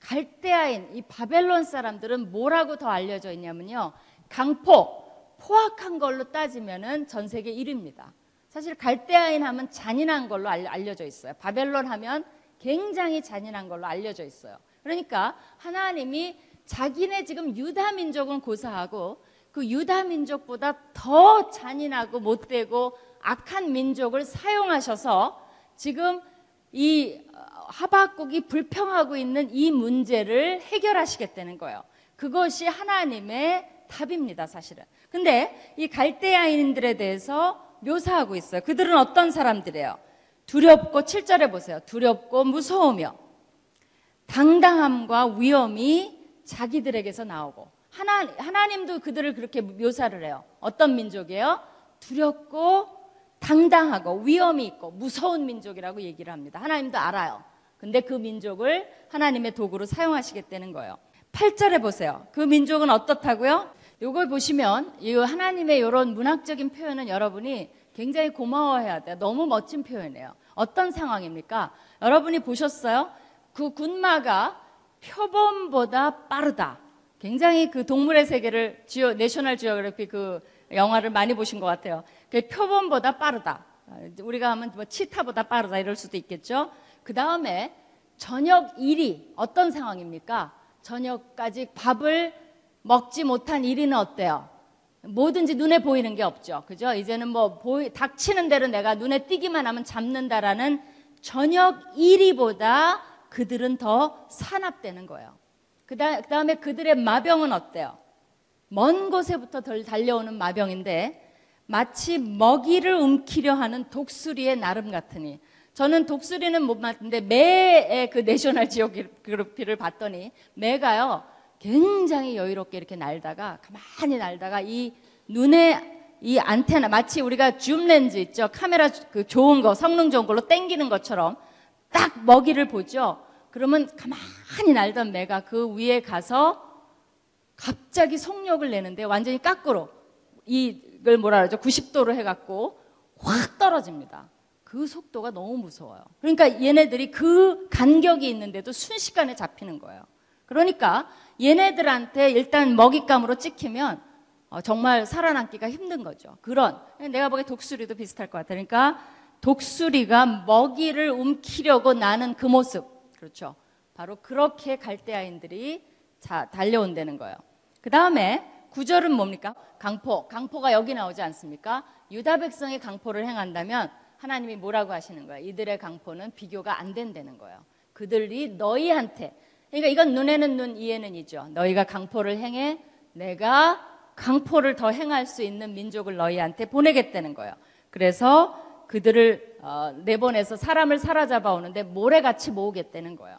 갈대아인 이 바벨론 사람들은 뭐라고 더 알려져 있냐면요. 강포 포악한 걸로 따지면은 전 세계 1위입니다. 사실 갈대아인 하면 잔인한 걸로 알려져 있어요. 바벨론 하면 굉장히 잔인한 걸로 알려져 있어요. 그러니까 하나님이 자기네 지금 유다 민족은 고사하고 그 유다 민족보다 더 잔인하고 못되고 악한 민족을 사용하셔서 지금 이 하박국이 불평하고 있는 이 문제를 해결하시겠다는 거예요. 그것이 하나님의 답입니다, 사실은. 근데 이 갈대아인들에 대해서 묘사하고 있어요. 그들은 어떤 사람들이에요? 두렵고 7절에 보세요. 두렵고 무서우며 당당함과 위험이 자기들에게서 나오고 하나, 하나님도 그들을 그렇게 묘사를 해요. 어떤 민족이에요? 두렵고 당당하고 위험이 있고 무서운 민족이라고 얘기를 합니다. 하나님도 알아요. 근데 그 민족을 하나님의 도구로 사용하시겠다는 거예요. 8절에 보세요. 그 민족은 어떻다고요? 이걸 보시면 이 하나님의 이런 문학적인 표현은 여러분이 굉장히 고마워해야 돼요. 너무 멋진 표현이에요. 어떤 상황입니까? 여러분이 보셨어요? 그 군마가 표범보다 빠르다. 굉장히 그 동물의 세계를 지오, 내셔널 지오그래피 그 영화를 많이 보신 것 같아요. 그 표범보다 빠르다. 어, 우리가 하면 뭐 치타보다 빠르다 이럴 수도 있겠죠. 그 다음에 저녁 일이 어떤 상황입니까? 저녁까지 밥을 먹지 못한 1위는 어때요? 뭐든지 눈에 보이는 게 없죠. 그죠? 이제는 뭐 보이, 닥치는 대로 내가 눈에 띄기만 하면 잡는다라는 저녁 1위보다 그들은 더 산압되는 거예요. 그 다음에 그들의 마병은 어때요? 먼 곳에부터 덜 달려오는 마병인데 마치 먹이를 움키려 하는 독수리의 나름 같으니. 저는 독수리는 못 맞는데 매의 그 내셔널 지오그래피를 봤더니 매가요 굉장히 여유롭게 이렇게 날다가 가만히 날다가 이 눈에 이 안테나 마치 우리가 줌 렌즈 있죠? 카메라 그 좋은 거 성능 좋은 걸로 땡기는 것처럼 딱 먹이를 보죠? 그러면 가만히 날던 매가 그 위에 가서 갑자기 속력을 내는데 완전히 깎으로 이 걸 뭐라 그러죠 90도로 해갖고 확 떨어집니다 그 속도가 너무 무서워요 그러니까 얘네들이 그 간격이 있는데도 순식간에 잡히는 거예요 그러니까 얘네들한테 일단 먹잇감으로 찍히면 어, 정말 살아남기가 힘든 거죠. 그런 내가 보기에 독수리도 비슷할 것 같아요. 그러니까 독수리가 먹이를 움키려고 나는 그 모습 그렇죠. 바로 그렇게 갈대아인들이 자, 달려온다는 거예요. 그 다음에 구절은 뭡니까? 강포. 강포가 여기 나오지 않습니까? 유다 백성의 강포를 행한다면 하나님이 뭐라고 하시는 거예요? 이들의 강포는 비교가 안 된다는 거예요. 그들이 너희한테 그러니까 이건 눈에는 눈, 이에는 이죠. 너희가 강포를 행해 내가 강포를 더 행할 수 있는 민족을 너희한테 보내겠다는 거예요. 그래서 그들을 어, 내보내서 사람을 사로잡아 오는데 모래같이 모으겠다는 거예요.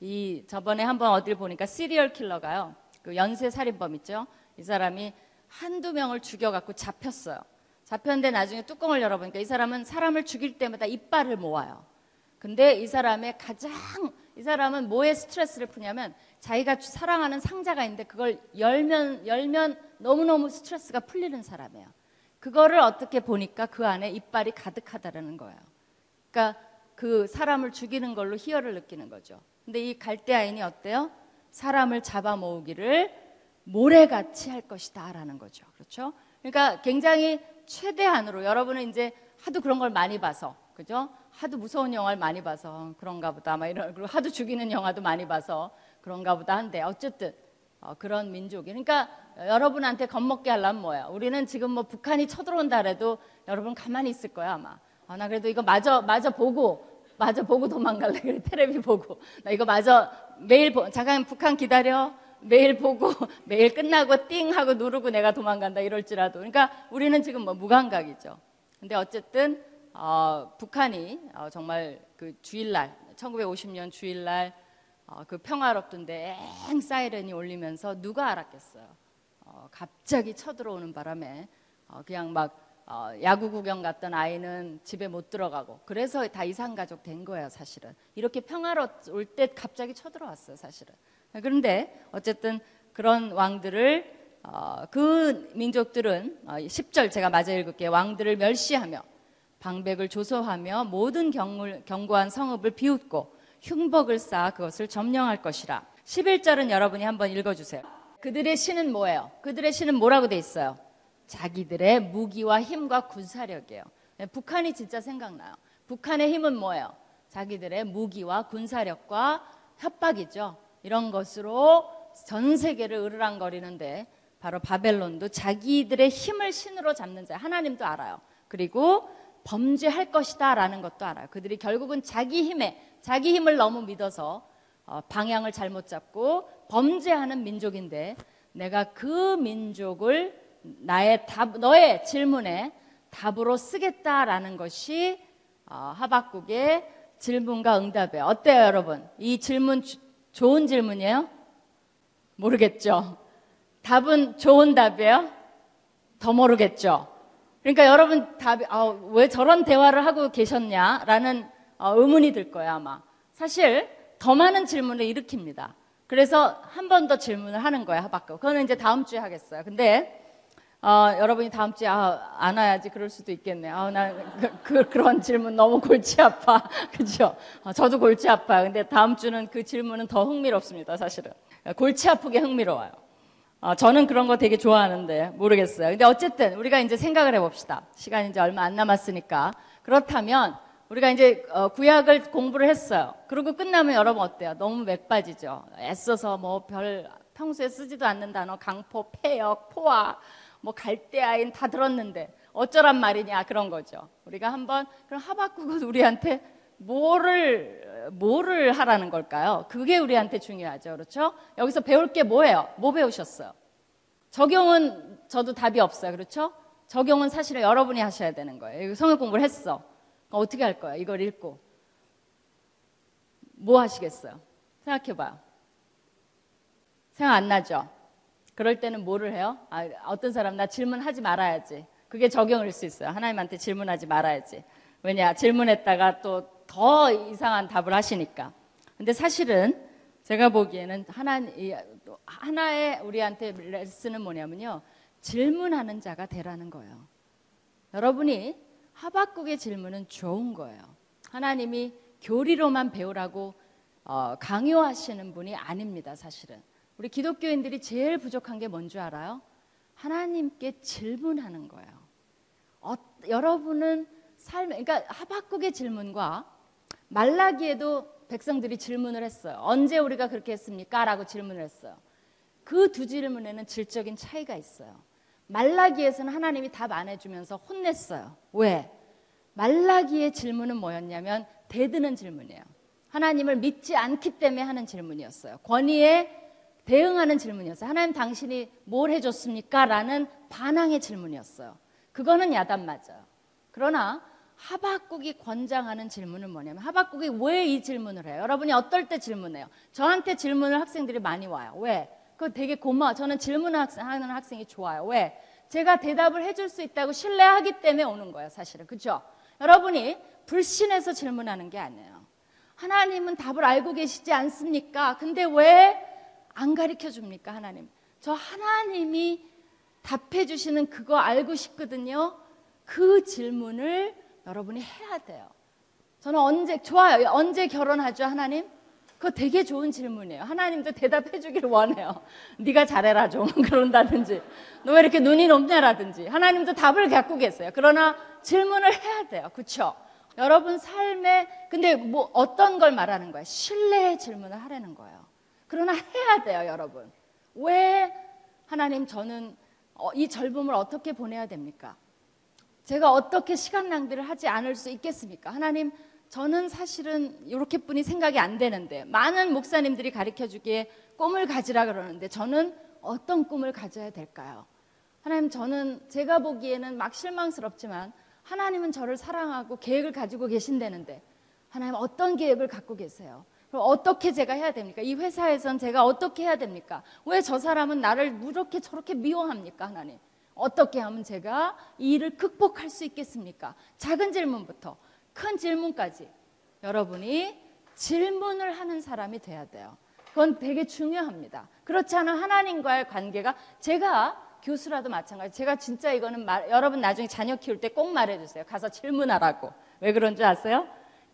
이 저번에 한번 어딜 보니까 시리얼 킬러가요. 그 연쇄 살인범 있죠. 이 사람이 한두 명을 죽여갖고 잡혔어요. 잡혔는데 나중에 뚜껑을 열어보니까 이 사람은 사람을 죽일 때마다 이빨을 모아요. 근데 이 사람의 가장 이 사람은 뭐에 스트레스를 푸냐면 자기가 사랑하는 상자가 있는데 그걸 열면 열면 너무너무 스트레스가 풀리는 사람이에요. 그거를 어떻게 보니까 그 안에 이빨이 가득하다라는 거예요. 그러니까 그 사람을 죽이는 걸로 희열을 느끼는 거죠. 근데 이 갈대아인이 어때요? 사람을 잡아 모으기를 모래같이 할 것이다 라는 거죠. 그렇죠? 그러니까 굉장히 최대한으로 여러분은 이제 하도 그런 걸 많이 봐서 그죠? 하도 무서운 영화를 많이 봐서 그런가 보다 막 이런 그리고 하도 죽이는 영화도 많이 봐서 그런가 보다 한데 어쨌든 어, 그런 민족이 그러니까 여러분한테 겁먹게 하려면 뭐야? 우리는 지금 뭐 북한이 쳐들어온다 그래도 여러분 가만히 있을 거야 아마. 아, 나 그래도 이거 마저 마저 보고 마저 보고 도망갈래 [laughs] 그래 테레비 보고 나 이거 마저 매일 보 잠깐 북한 기다려 매일 보고 [laughs] 매일 끝나고 띵 하고 누르고 내가 도망간다 이럴지라도 그러니까 우리는 지금 뭐 무감각이죠. 근데 어쨌든 어, 북한이 어, 정말 그 주일날 1950년 주일날 어, 그 평화롭던데 엥 사이렌이 울리면서 누가 알았겠어요. 어, 갑자기 쳐들어오는 바람에 어, 그냥 막 어, 야구 구경 갔던 아이는 집에 못 들어가고 그래서 다 이상 가족 된 거예요 사실은 이렇게 평화로울 때 갑자기 쳐들어왔어요 사실은 그런데 어쨌든 그런 왕들을 어, 그 민족들은 어, 10절 제가 마저 읽을게요 왕들을 멸시하며 방백을 조소하며 모든 경물, 견고한 성읍을 비웃고 흉복을 쌓아 그것을 점령할 것이라. 11절은 여러분이 한번 읽어주세요. 그들의 신은 뭐예요? 그들의 신은 뭐라고 돼 있어요? 자기들의 무기와 힘과 군사력이에요. 네, 북한이 진짜 생각나요. 북한의 힘은 뭐예요? 자기들의 무기와 군사력과 협박이죠. 이런 것으로 전 세계를 으르랑거리는데 바로 바벨론도 자기들의 힘을 신으로 잡는 자 하나님도 알아요. 그리고 범죄할 것이다라는 것도 알아요. 그들이 결국은 자기 힘에 자기 힘을 너무 믿어서 어, 방향을 잘못 잡고 범죄하는 민족인데 내가 그 민족을 나의 답, 너의 질문에 답으로 쓰겠다라는 것이 어, 하박국의 질문과 응답이에요. 어때요, 여러분? 이 질문 주, 좋은 질문이에요? 모르겠죠. 답은 좋은 답이에요? 더 모르겠죠. 그러니까 여러분 답이 아, 왜 저런 대화를 하고 계셨냐라는 어, 의문이 들 거예요 아마. 사실 더 많은 질문을 일으킵니다. 그래서 한 번 더 질문을 하는 거예요 하박국. 그거는 이제 다음 주에 하겠어요. 근데 어, 여러분이 다음 주에 아, 안 와야지 그럴 수도 있겠네. 아, 나 그, 그, 런 질문 너무 골치 아파. [laughs] 그죠? 어, 저도 골치 아파요. 근데 다음 주는 그 질문은 더 흥미롭습니다. 사실은 골치 아프게 흥미로워요. 어, 저는 그런 거 되게 좋아하는데 모르겠어요. 근데 어쨌든 우리가 이제 생각을 해봅시다. 시간이 이제 얼마 안 남았으니까 그렇다면 우리가 이제 어, 구약을 공부를 했어요. 그리고 끝나면 여러분 어때요? 너무 맥 빠지죠. 애써서 뭐 별 평소에 쓰지도 않는 단어 강포, 폐역, 포화, 뭐 갈대아인 다 들었는데 어쩌란 말이냐 그런 거죠. 우리가 한번 그럼 하박국은 우리한테 뭐를 뭐를 하라는 걸까요? 그게 우리한테 중요하죠. 그렇죠? 여기서 배울 게 뭐예요? 뭐 배우셨어요? 적용은 저도 답이 없어요. 그렇죠? 적용은 사실은 여러분이 하셔야 되는 거예요. 성역 공부를 했어. 어떻게 할 거야? 이걸 읽고. 뭐 하시겠어요? 생각해 봐요. 생각 안 나죠? 그럴 때는 뭐를 해요? 아, 어떤 사람 나 질문하지 말아야지. 그게 적용일 수 있어요. 하나님한테 질문하지 말아야지. 왜냐? 질문했다가 또 더 이상한 답을 하시니까. 근데 사실은 제가 보기에는 하나, 하나의 우리한테 레슨은 뭐냐면요. 질문하는 자가 되라는 거예요. 여러분이 하박국의 질문은 좋은 거예요. 하나님이 교리로만 배우라고 어, 강요하시는 분이 아닙니다, 사실은. 우리 기독교인들이 제일 부족한 게 뭔 줄 알아요? 하나님께 질문하는 거예요. 어, 여러분은 삶, 그러니까 하박국의 질문과 말라기에도 백성들이 질문을 했어요. 언제 우리가 그렇게 했습니까? 라고 질문을 했어요. 그 두 질문에는 질적인 차이가 있어요. 말라기에서는 하나님이 답 안 해주면서 혼냈어요. 왜? 말라기의 질문은 뭐였냐면 대드는 질문이에요. 하나님을 믿지 않기 때문에 하는 질문이었어요. 권위에 대응하는 질문이었어요. 하나님 당신이 뭘 해줬습니까? 라는 반항의 질문이었어요. 그거는 야단 맞아요. 그러나 하박국이 권장하는 질문은 뭐냐면 하박국이 왜 이 질문을 해요? 여러분이 어떨 때 질문해요? 저한테 질문을 학생들이 많이 와요. 왜? 그거 되게 고마워. 저는 질문하는 학생이 좋아요. 왜? 제가 대답을 해줄 수 있다고 신뢰하기 때문에 오는 거예요. 사실은. 그죠? 여러분이 불신해서 질문하는 게 아니에요. 하나님은 답을 알고 계시지 않습니까? 근데 왜 안 가르쳐 줍니까? 하나님. 저 하나님이 답해 주시는 그거 알고 싶거든요. 그 질문을 여러분이 해야 돼요. 저는 언제 좋아요. 언제 결혼하죠, 하나님? 그거 되게 좋은 질문이에요. 하나님도 대답해 주기를 원해요. 네가 잘해라 좀 [laughs] 그런다든지 너 왜 이렇게 눈이 높냐라든지 하나님도 답을 갖고 계세요. 그러나 질문을 해야 돼요. 그렇죠? 여러분 삶에 근데 뭐 어떤 걸 말하는 거예요? 신뢰의 질문을 하라는 거예요. 그러나 해야 돼요, 여러분. 왜 하나님 저는 어, 이 젊음을 어떻게 보내야 됩니까? 제가 어떻게 시간 낭비를 하지 않을 수 있겠습니까? 하나님, 저는 사실은 이렇게뿐이 생각이 안 되는데 많은 목사님들이 가르쳐 주기에 꿈을 가지라 그러는데 저는 어떤 꿈을 가져야 될까요? 하나님, 저는 제가 보기에는 막 실망스럽지만 하나님은 저를 사랑하고 계획을 가지고 계신다는데 하나님 어떤 계획을 갖고 계세요? 그럼 어떻게 제가 해야 됩니까? 이 회사에선 제가 어떻게 해야 됩니까? 왜 저 사람은 나를 무렇게 저렇게 미워합니까, 하나님? 어떻게 하면 제가 이 일을 극복할 수 있겠습니까? 작은 질문부터 큰 질문까지 여러분이 질문을 하는 사람이 돼야 돼요. 그건 되게 중요합니다. 그렇지 않은 하나님과의 관계가 제가 교수라도 마찬가지. 제가 진짜 이거는 말, 여러분 나중에 자녀 키울 때 꼭 말해주세요. 가서 질문하라고. 왜 그런 줄 아세요?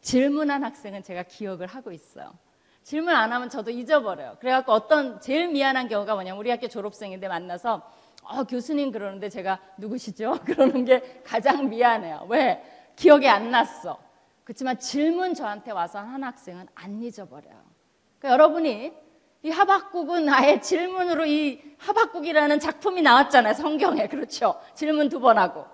질문한 학생은 제가 기억을 하고 있어요. 질문 안 하면 저도 잊어버려요. 그래갖고 어떤 제일 미안한 경우가 뭐냐면 우리 학교 졸업생인데 만나서 어, 교수님 그러는데 제가 누구시죠? [laughs] 그러는 게 가장 미안해요. 왜? 기억이 안 났어. 그렇지만 질문 저한테 와서 한 학생은 안 잊어버려요. 그러니까 여러분이 이 하박국은 아예 질문으로 이 하박국이라는 작품이 나왔잖아요. 성경에. 그렇죠. 질문 두 번 하고.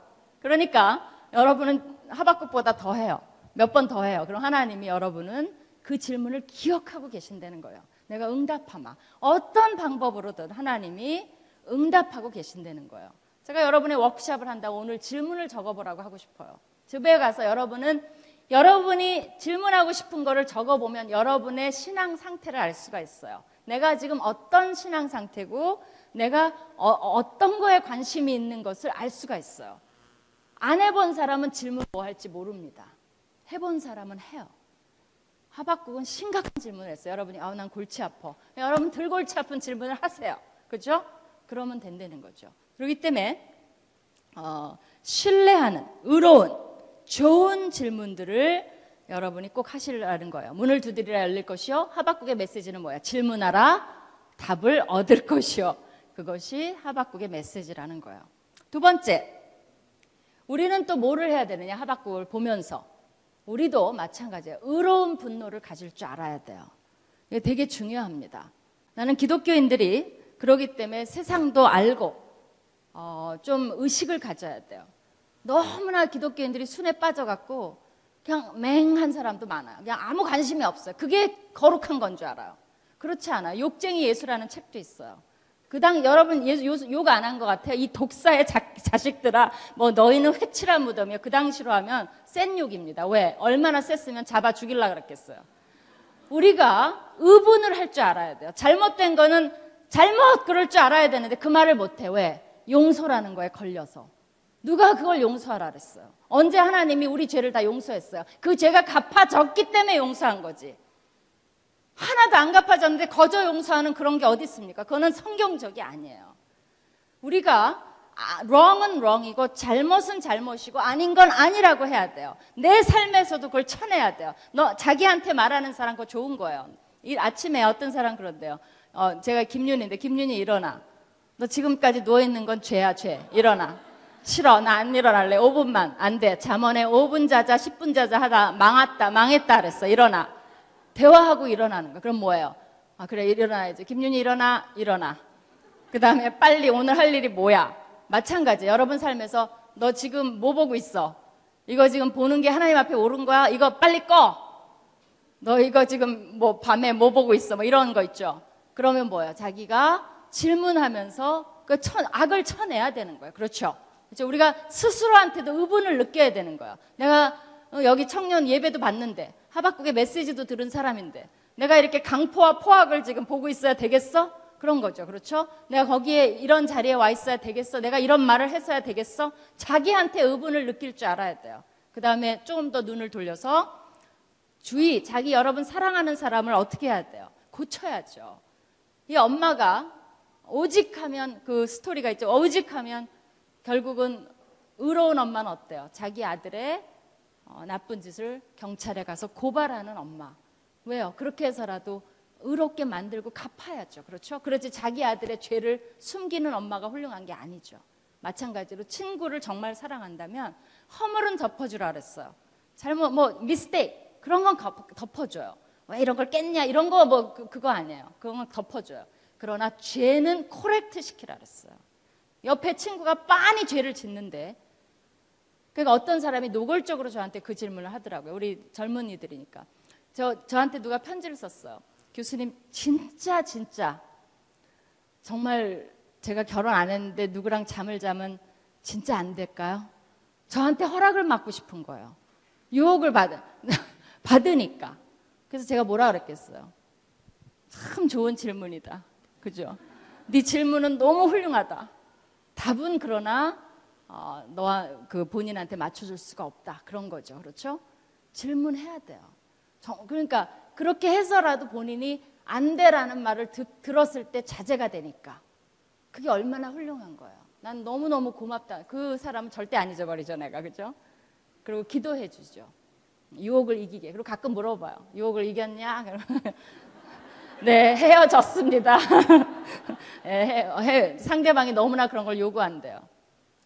그러니까 여러분은 하박국보다 더 해요. 몇 번 더 해요. 그럼 하나님이 여러분은 그 질문을 기억하고 계신다는 거예요. 내가 응답하마. 어떤 방법으로든 하나님이 응답하고 계신다는 거예요. 제가 여러분의 워크샵을 한다고 오늘 질문을 적어보라고 하고 싶어요. 집에 가서 여러분은 여러분이 질문하고 싶은 거를 적어보면 여러분의 신앙 상태를 알 수가 있어요. 내가 지금 어떤 신앙 상태고 내가 어, 떤 거에 관심이 있는 것을 알 수가 있어요. 안 해본 사람은 질문 뭐 할지 모릅니다. 해본 사람은 해요. 하박국은 심각한 질문을 했어요. 여러분이 아우 난 골치 아파. 여러분 들 골치 아픈 질문을 하세요. 그죠? 그러면 된다는 거죠. 그렇기 때문에 어, 신뢰하는 의로운 좋은 질문들을 여러분이 꼭 하시라는 거예요. 문을 두드리라 열릴 것이요. 하박국의 메시지는 뭐야? 질문하라 답을 얻을 것이요. 그 그것이 하박국의 메시지라는 거예요. 두 번째, 우리는 또 뭐를 해야 되느냐? 하박국을 보면서 우리도 마찬가지예요. 의로운 분노를 가질 줄 알아야 돼요. 이게 되게 중요합니다. 나는 기독교인들이 그러기 때문에 세상도 알고 어, 좀 의식을 가져야 돼요. 너무나 기독교인들이 순에 빠져갖고 그냥 맹한 사람도 많아요. 그냥 아무 관심이 없어요. 그게 거룩한 건 줄 알아요. 그렇지 않아요. 욕쟁이 예수라는 책도 있어요. 그 당 여러분 욕 안 한 것 같아요. 이 독사의 자, 자식들아, 뭐 너희는 회칠한 무덤이야. 그 당시로 하면 센 욕입니다. 왜? 얼마나 셌으면 잡아 죽일라 그랬겠어요. 우리가 의분을 할 줄 알아야 돼요. 잘못된 거는 잘못 그럴 줄 알아야 되는데 그 말을 못해. 왜? 용서라는 거에 걸려서. 누가 그걸 용서하라 그랬어요? 언제 하나님이 우리 죄를 다 용서했어요? 그 죄가 갚아졌기 때문에 용서한 거지. 하나도 안 갚아졌는데 거저 용서하는 그런 게 어디 있습니까? 그거는 성경적이 아니에요. 우리가 아, wrong은 wrong이고 잘못은 잘못이고 아닌 건 아니라고 해야 돼요. 내 삶에서도 그걸 쳐내야 돼요. 너 자기한테 말하는 사람 그거 좋은 거예요. 이 아침에 어떤 사람 그런데요. 어, 제가 김윤인데 김윤이 일어나. 너 지금까지 누워 있는 건 죄야 죄. 일어나. 싫어. 나 안 일어날래. 5분만. 안 돼. 잠원에 5분 자자, 10분 자자 하다 망했다. 망했다 그랬어. 일어나. 대화하고 일어나는 거. 그럼 뭐예요? 아, 그래. 일어나야지. 김윤이 일어나. 일어나. 그 다음에 빨리 오늘 할 일이 뭐야? 마찬가지. 여러분 삶에서 너 지금 뭐 보고 있어? 이거 지금 보는 게 하나님 앞에 옳은 거야? 이거 빨리 꺼! 너 이거 지금 뭐 밤에 뭐 보고 있어? 뭐 이런 거 있죠? 그러면 뭐예요? 자기가 질문하면서 그 천, 악을 쳐내야 되는 거예요. 그렇죠? 그렇죠? 우리가 스스로한테도 의분을 느껴야 되는 거예요. 내가 어, 여기 청년 예배도 봤는데 하박국의 메시지도 들은 사람인데 내가 이렇게 강포와 포악을 지금 보고 있어야 되겠어? 그런 거죠. 그렇죠? 내가 거기에 이런 자리에 와 있어야 되겠어? 내가 이런 말을 했어야 되겠어? 자기한테 의분을 느낄 줄 알아야 돼요. 그 다음에 조금 더 눈을 돌려서 주위, 자기 여러분 사랑하는 사람을 어떻게 해야 돼요? 고쳐야죠. 이 엄마가 오직 하면 그 스토리가 있죠. 오직 하면 결국은 의로운 엄마는 어때요? 자기 아들의 어, 나쁜 짓을 경찰에 가서 고발하는 엄마. 왜요? 그렇게 해서라도 의롭게 만들고 갚아야죠. 그렇죠? 그렇지 자기 아들의 죄를 숨기는 엄마가 훌륭한 게 아니죠. 마찬가지로 친구를 정말 사랑한다면 허물은 덮어주라 그랬어요. 잘못 뭐 미스테이크 그런 건 덮어줘요. 왜 이런 걸 깼냐 이런 거 뭐 그, 그거 아니에요. 그건 덮어줘요. 그러나 죄는 코렉트 시키라 그랬어요. 옆에 친구가 빤히 죄를 짓는데 그러니까 어떤 사람이 노골적으로 저한테 그 질문을 하더라고요. 우리 젊은이들이니까. 저, 저한테 누가 편지를 썼어요. 교수님, 진짜, 진짜, 정말 제가 결혼 안 했는데 누구랑 잠을 자면 진짜 안 될까요? 저한테 허락을 받고 싶은 거예요. 유혹을 받, [laughs] 받으니까. 그래서 제가 뭐라 그랬겠어요? 참 좋은 질문이다. 그죠? 네 질문은 너무 훌륭하다. 답은 그러나 어, 너와 그 본인한테 맞춰줄 수가 없다. 그런 거죠. 그렇죠? 질문해야 돼요. 정, 그러니까 그렇게 해서라도 본인이 안 돼라는 말을 듣, 들었을 때 자제가 되니까 그게 얼마나 훌륭한 거예요. 난 너무너무 고맙다. 그 사람은 절대 안 잊어버리죠, 내가. 그죠? 그리고 기도해 주죠. 유혹을 이기게. 그리고 가끔 물어봐요. 유혹을 이겼냐? [laughs] 네, 헤어졌습니다. [laughs] 네, 해, 상대방이 너무나 그런 걸 요구한대요.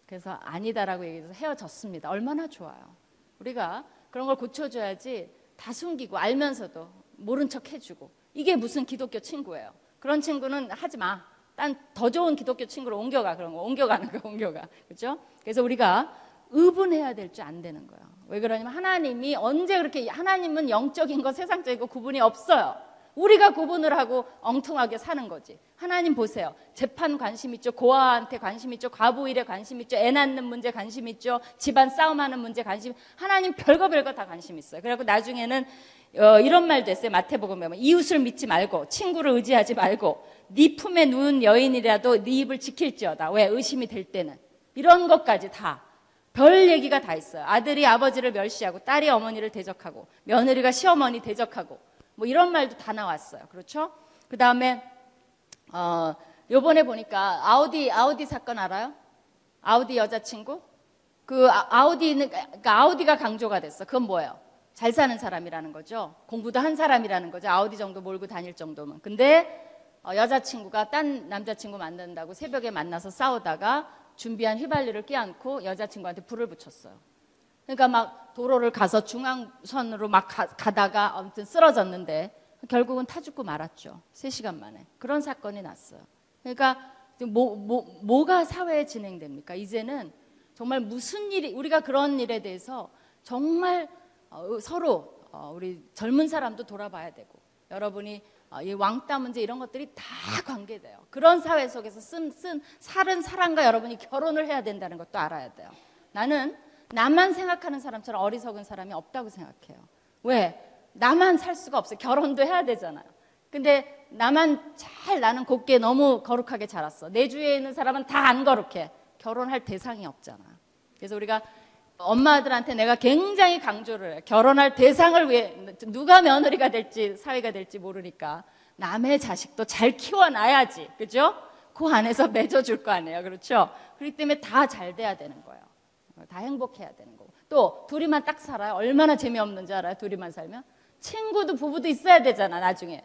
그래서 아니다라고 얘기해서 헤어졌습니다. 얼마나 좋아요. 우리가 그런 걸 고쳐줘야지 다 숨기고 알면서도 모른 척 해주고 이게 무슨 기독교 친구예요. 그런 친구는 하지 마. 딴 더 좋은 기독교 친구로 옮겨가 그런 거 옮겨가는 거 옮겨가 그렇죠? 그래서 우리가 의분해야 될 줄 안 되는 거예요. 왜 그러냐면 하나님이 언제 그렇게 하나님은 영적인 거 세상적인 거 구분이 없어요. 우리가 구분을 하고 엉뚱하게 사는 거지. 하나님 보세요. 재판 관심 있죠. 고아한테 관심 있죠. 과부 일에 관심 있죠. 애 낳는 문제 관심 있죠. 집안 싸움하는 문제 관심. 하나님 별거 별거 다 관심 있어요. 그래갖고 나중에는 어, 이런 말도 했어요. 마태복음 보면 이웃을 믿지 말고 친구를 의지하지 말고 네 품에 누운 여인이라도 네 입을 지킬지어다. 왜 의심이 될 때는 이런 것까지 다. 별 얘기가 다 있어요. 아들이 아버지를 멸시하고 딸이 어머니를 대적하고 며느리가 시어머니 대적하고 뭐 이런 말도 다 나왔어요. 그렇죠? 그 다음에 어, 요번에 보니까 아우디 아우디 사건 알아요? 아우디 여자친구? 그 아, 우디는 그러니까 아우디가 강조가 됐어. 그건 뭐예요? 잘 사는 사람이라는 거죠. 공부도 한 사람이라는 거죠. 아우디 정도 몰고 다닐 정도면. 근데 어, 여자친구가 딴 남자친구 만난다고 새벽에 만나서 싸우다가 준비한 휘발유를 끼얹고 여자친구한테 불을 붙였어요. 그러니까 막 도로를 가서 중앙선으로 막 가, 다가 아무튼 쓰러졌는데 결국은 타 죽고 말았죠. 3시간 만에. 그런 사건이 났어요. 그러니까 뭐, 뭐, 뭐가 사회에 진행됩니까? 이제는 정말 무슨 일이, 우리가 그런 일에 대해서 정말 어, 서로 어, 우리 젊은 사람도 돌아봐야 되고 여러분이 어, 이 왕따 문제 이런 것들이 다 관계돼요. 그런 사회 속에서 쓴, 쓴 살은 사람과 여러분이 결혼을 해야 된다는 것도 알아야 돼요. 나는 나만 생각하는 사람처럼 어리석은 사람이 없다고 생각해요. 왜? 나만 살 수가 없어요. 결혼도 해야 되잖아요. 근데 나만 잘 나는 곱게 너무 거룩하게 자랐어. 내 주위에 있는 사람은 다 안 거룩해. 결혼할 대상이 없잖아. 그래서 우리가 엄마들한테 내가 굉장히 강조를 해. 결혼할 대상을 위해 누가 며느리가 될지 사위가 될지 모르니까 남의 자식도 잘 키워놔야지. 그죠? 그 안에서 [laughs] 맺어줄 거 아니에요. 그렇죠? 그렇기 때문에 다 잘 돼야 되는 거예요. 다 행복해야 되는 거고. 또 둘이만 딱 살아요. 얼마나 재미없는지 알아요? 둘이만 살면? 친구도 부부도 있어야 되잖아, 나중에.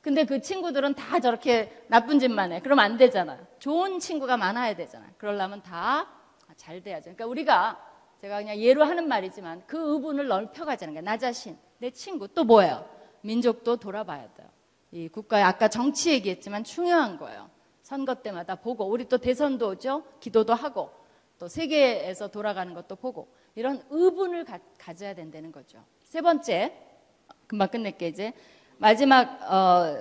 근데 그 친구들은 다 저렇게 나쁜 짓만 해. 그럼 안 되잖아요. 좋은 친구가 많아야 되잖아요. 그러려면 다 잘 돼야죠. 그러니까 우리가 제가 그냥 예로 하는 말이지만 그 의분을 넓혀가자는 거예요. 나 자신, 내 친구, 또 뭐예요? 민족도 돌아봐야 돼요. 이 국가의 아까 정치 얘기했지만 중요한 거예요. 선거 때마다 보고 우리 또 대선도 오죠. 기도도 하고 또 세계에서 돌아가는 것도 보고 이런 의분을 가, 져야 된다는 거죠. 세 번째 금방 끝낼게 이제 마지막은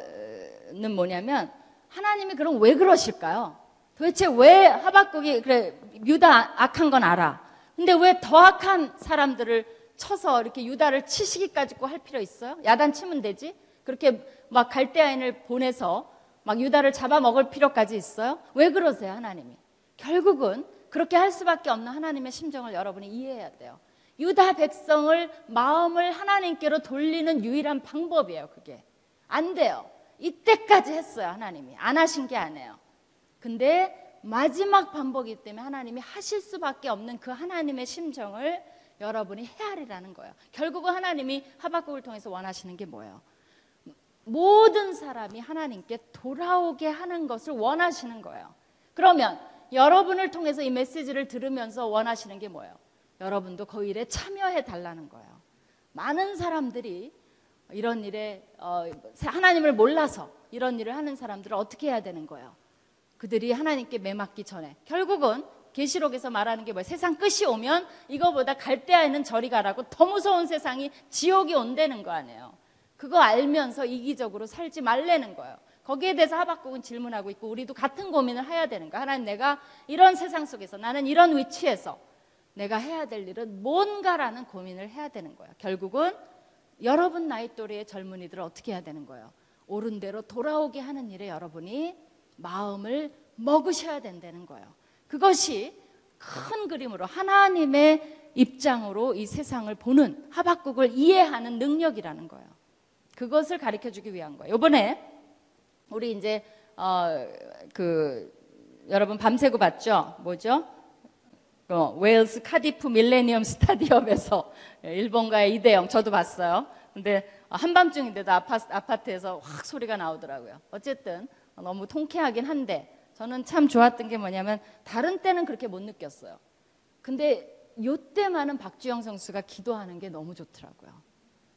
뭐냐면 하나님이 그럼 왜 그러실까요? 도대체 왜 하박국이 그래 유다 악한 건 알아. 근데 왜 더 악한 사람들을 쳐서 이렇게 유다를 치시기까지 꼭할 필요 있어요? 야단 치면 되지? 그렇게 막 갈대아인을 보내서 막 유다를 잡아먹을 필요까지 있어요? 왜 그러세요, 하나님이? 결국은 그렇게 할 수밖에 없는 하나님의 심정을 여러분이 이해해야 돼요. 유다 백성을 마음을 하나님께로 돌리는 유일한 방법이에요, 그게. 안 돼요. 이때까지 했어요, 하나님이. 안 하신 게 아니에요. 근데 마지막 반복이기 때문에 하나님이 하실 수밖에 없는 그 하나님의 심정을 여러분이 헤아리라는 거예요. 결국은 하나님이 하박국을 통해서 원하시는 게 뭐예요? 모든 사람이 하나님께 돌아오게 하는 것을 원하시는 거예요. 그러면 여러분을 통해서 이 메시지를 들으면서 원하시는 게 뭐예요? 여러분도 그 일에 참여해 달라는 거예요. 많은 사람들이 이런 일에 어, 하나님을 몰라서 이런 일을 하는 사람들은 어떻게 해야 되는 거예요? 그들이 하나님께 매맞기 전에 결국은 계시록에서 말하는 게 뭐예요? 세상 끝이 오면 이거보다 갈대아에는 저리 가라고 더 무서운 세상이 지옥이 온다는 거 아니에요. 그거 알면서 이기적으로 살지 말라는 거예요. 거기에 대해서 하박국은 질문하고 있고 우리도 같은 고민을 해야 되는 거야. 하나님 내가 이런 세상 속에서 나는 이런 위치에서 내가 해야 될 일은 뭔가라는 고민을 해야 되는 거예요. 결국은 여러분 나이 또래의 젊은이들은 어떻게 해야 되는 거예요? 옳은 대로 돌아오게 하는 일에 여러분이 마음을 먹으셔야 된다는 거예요. 그것이 큰 그림으로 하나님의 입장으로 이 세상을 보는 하박국을 이해하는 능력이라는 거예요. 그것을 가르쳐 주기 위한 거예요. 이번에 우리 이제 어, 그 여러분 밤새고 봤죠? 뭐죠? 어, 웨일스 카디프 밀레니엄 스타디움에서 [laughs] 일본과의 이대영 저도 봤어요. 근데 한밤중인데도 아파트, 아파트 에서 확 소리가 나오더라고요. 어쨌든 너무 통쾌하긴 한데 저는 참 좋았던 게 뭐냐면 다른 때는 그렇게 못 느꼈어요. 근데 요때만은 박주영 선수가 기도하는 게 너무 좋더라고요.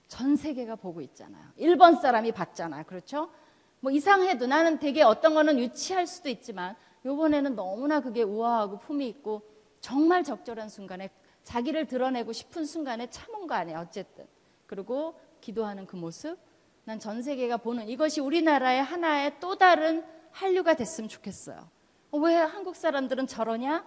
전 세계가 보고 있잖아요. 일본 사람이 봤잖아요. 그렇죠? 뭐 이상해도 나는 되게 어떤 거는 유치할 수도 있지만 요번에는 너무나 그게 우아하고 품이 있고 정말 적절한 순간에 자기를 드러내고 싶은 순간에 참은 거 아니에요. 어쨌든. 그리고 기도하는 그 모습 난 전 세계가 보는 이것이 우리나라의 하나의 또 다른 한류가 됐으면 좋겠어요. 어, 왜 한국 사람들은 저러냐?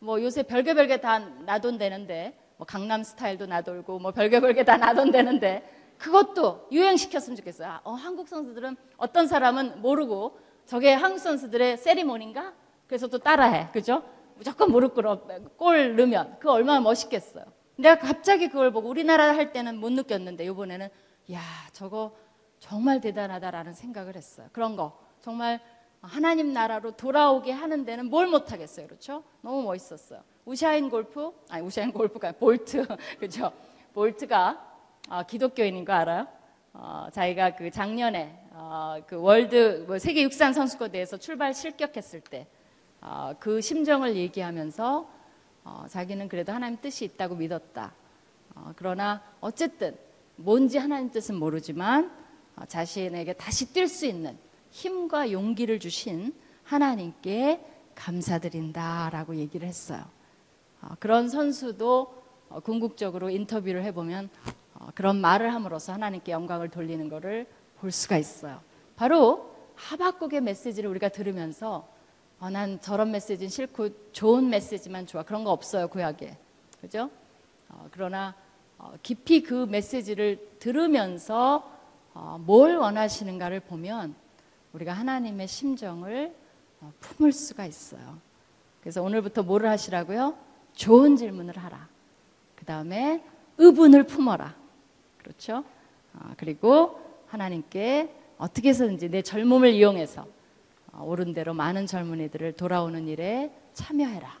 뭐 요새 별개 별개 다 나돈대는데 뭐 강남 스타일도 나돌고 뭐 별개 별개 다 나돈대는데 그것도 유행시켰으면 좋겠어요. 아, 어, 한국 선수들은 어떤 사람은 모르고 저게 한국 선수들의 세리머니인가? 그래서 또 따라해. 그죠? 무조건 무릎 꿇어 골 넣으면 그 얼마나 멋있겠어요. 내가 갑자기 그걸 보고 우리나라 할 때는 못 느꼈는데 이번에는 야 저거 정말 대단하다라는 생각을 했어요. 그런 거 정말 하나님 나라로 돌아오게 하는 데는 뭘 못하겠어요. 그렇죠? 너무 멋있었어요. 우샤인 골프, 아니 우샤인 골프가 볼트, [laughs] 그죠? 볼트가 어, 기독교인인 거 알아요? 어, 자기가 그 작년에 어, 그 월드 뭐 세계 육상 선수권 대회에서 출발 실격했을 때 어, 그 심정을 얘기하면서 어, 자기는 그래도 하나님 뜻이 있다고 믿었다. 어, 그러나 어쨌든 뭔지 하나님 뜻은 모르지만 어, 자신에게 다시 뛸 수 있는 힘과 용기를 주신 하나님께 감사드린다라고 얘기를 했어요. 어, 그런 선수도 어, 궁극적으로 인터뷰를 해보면 어, 그런 말을 함으로써 하나님께 영광을 돌리는 것을 볼 수가 있어요. 바로 하박국의 메시지를 우리가 들으면서 어, 난 저런 메시지는 싫고 좋은 메시지만 좋아 그런 거 없어요 구약에 그죠? 어, 그러나 어, 깊이 그 메시지를 들으면서 어, 뭘 원하시는가를 보면 우리가 하나님의 심정을 어, 품을 수가 있어요. 그래서 오늘부터 뭐를 하시라고요? 좋은 질문을 하라. 그 다음에 의분을 품어라. 그렇죠? 아, 그리고 하나님께 어떻게 해서든지 내 젊음을 이용해서 어, 옳은 대로 많은 젊은이들을 돌아오는 일에 참여해라.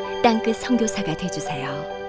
땅끝 선교사가 되주세요.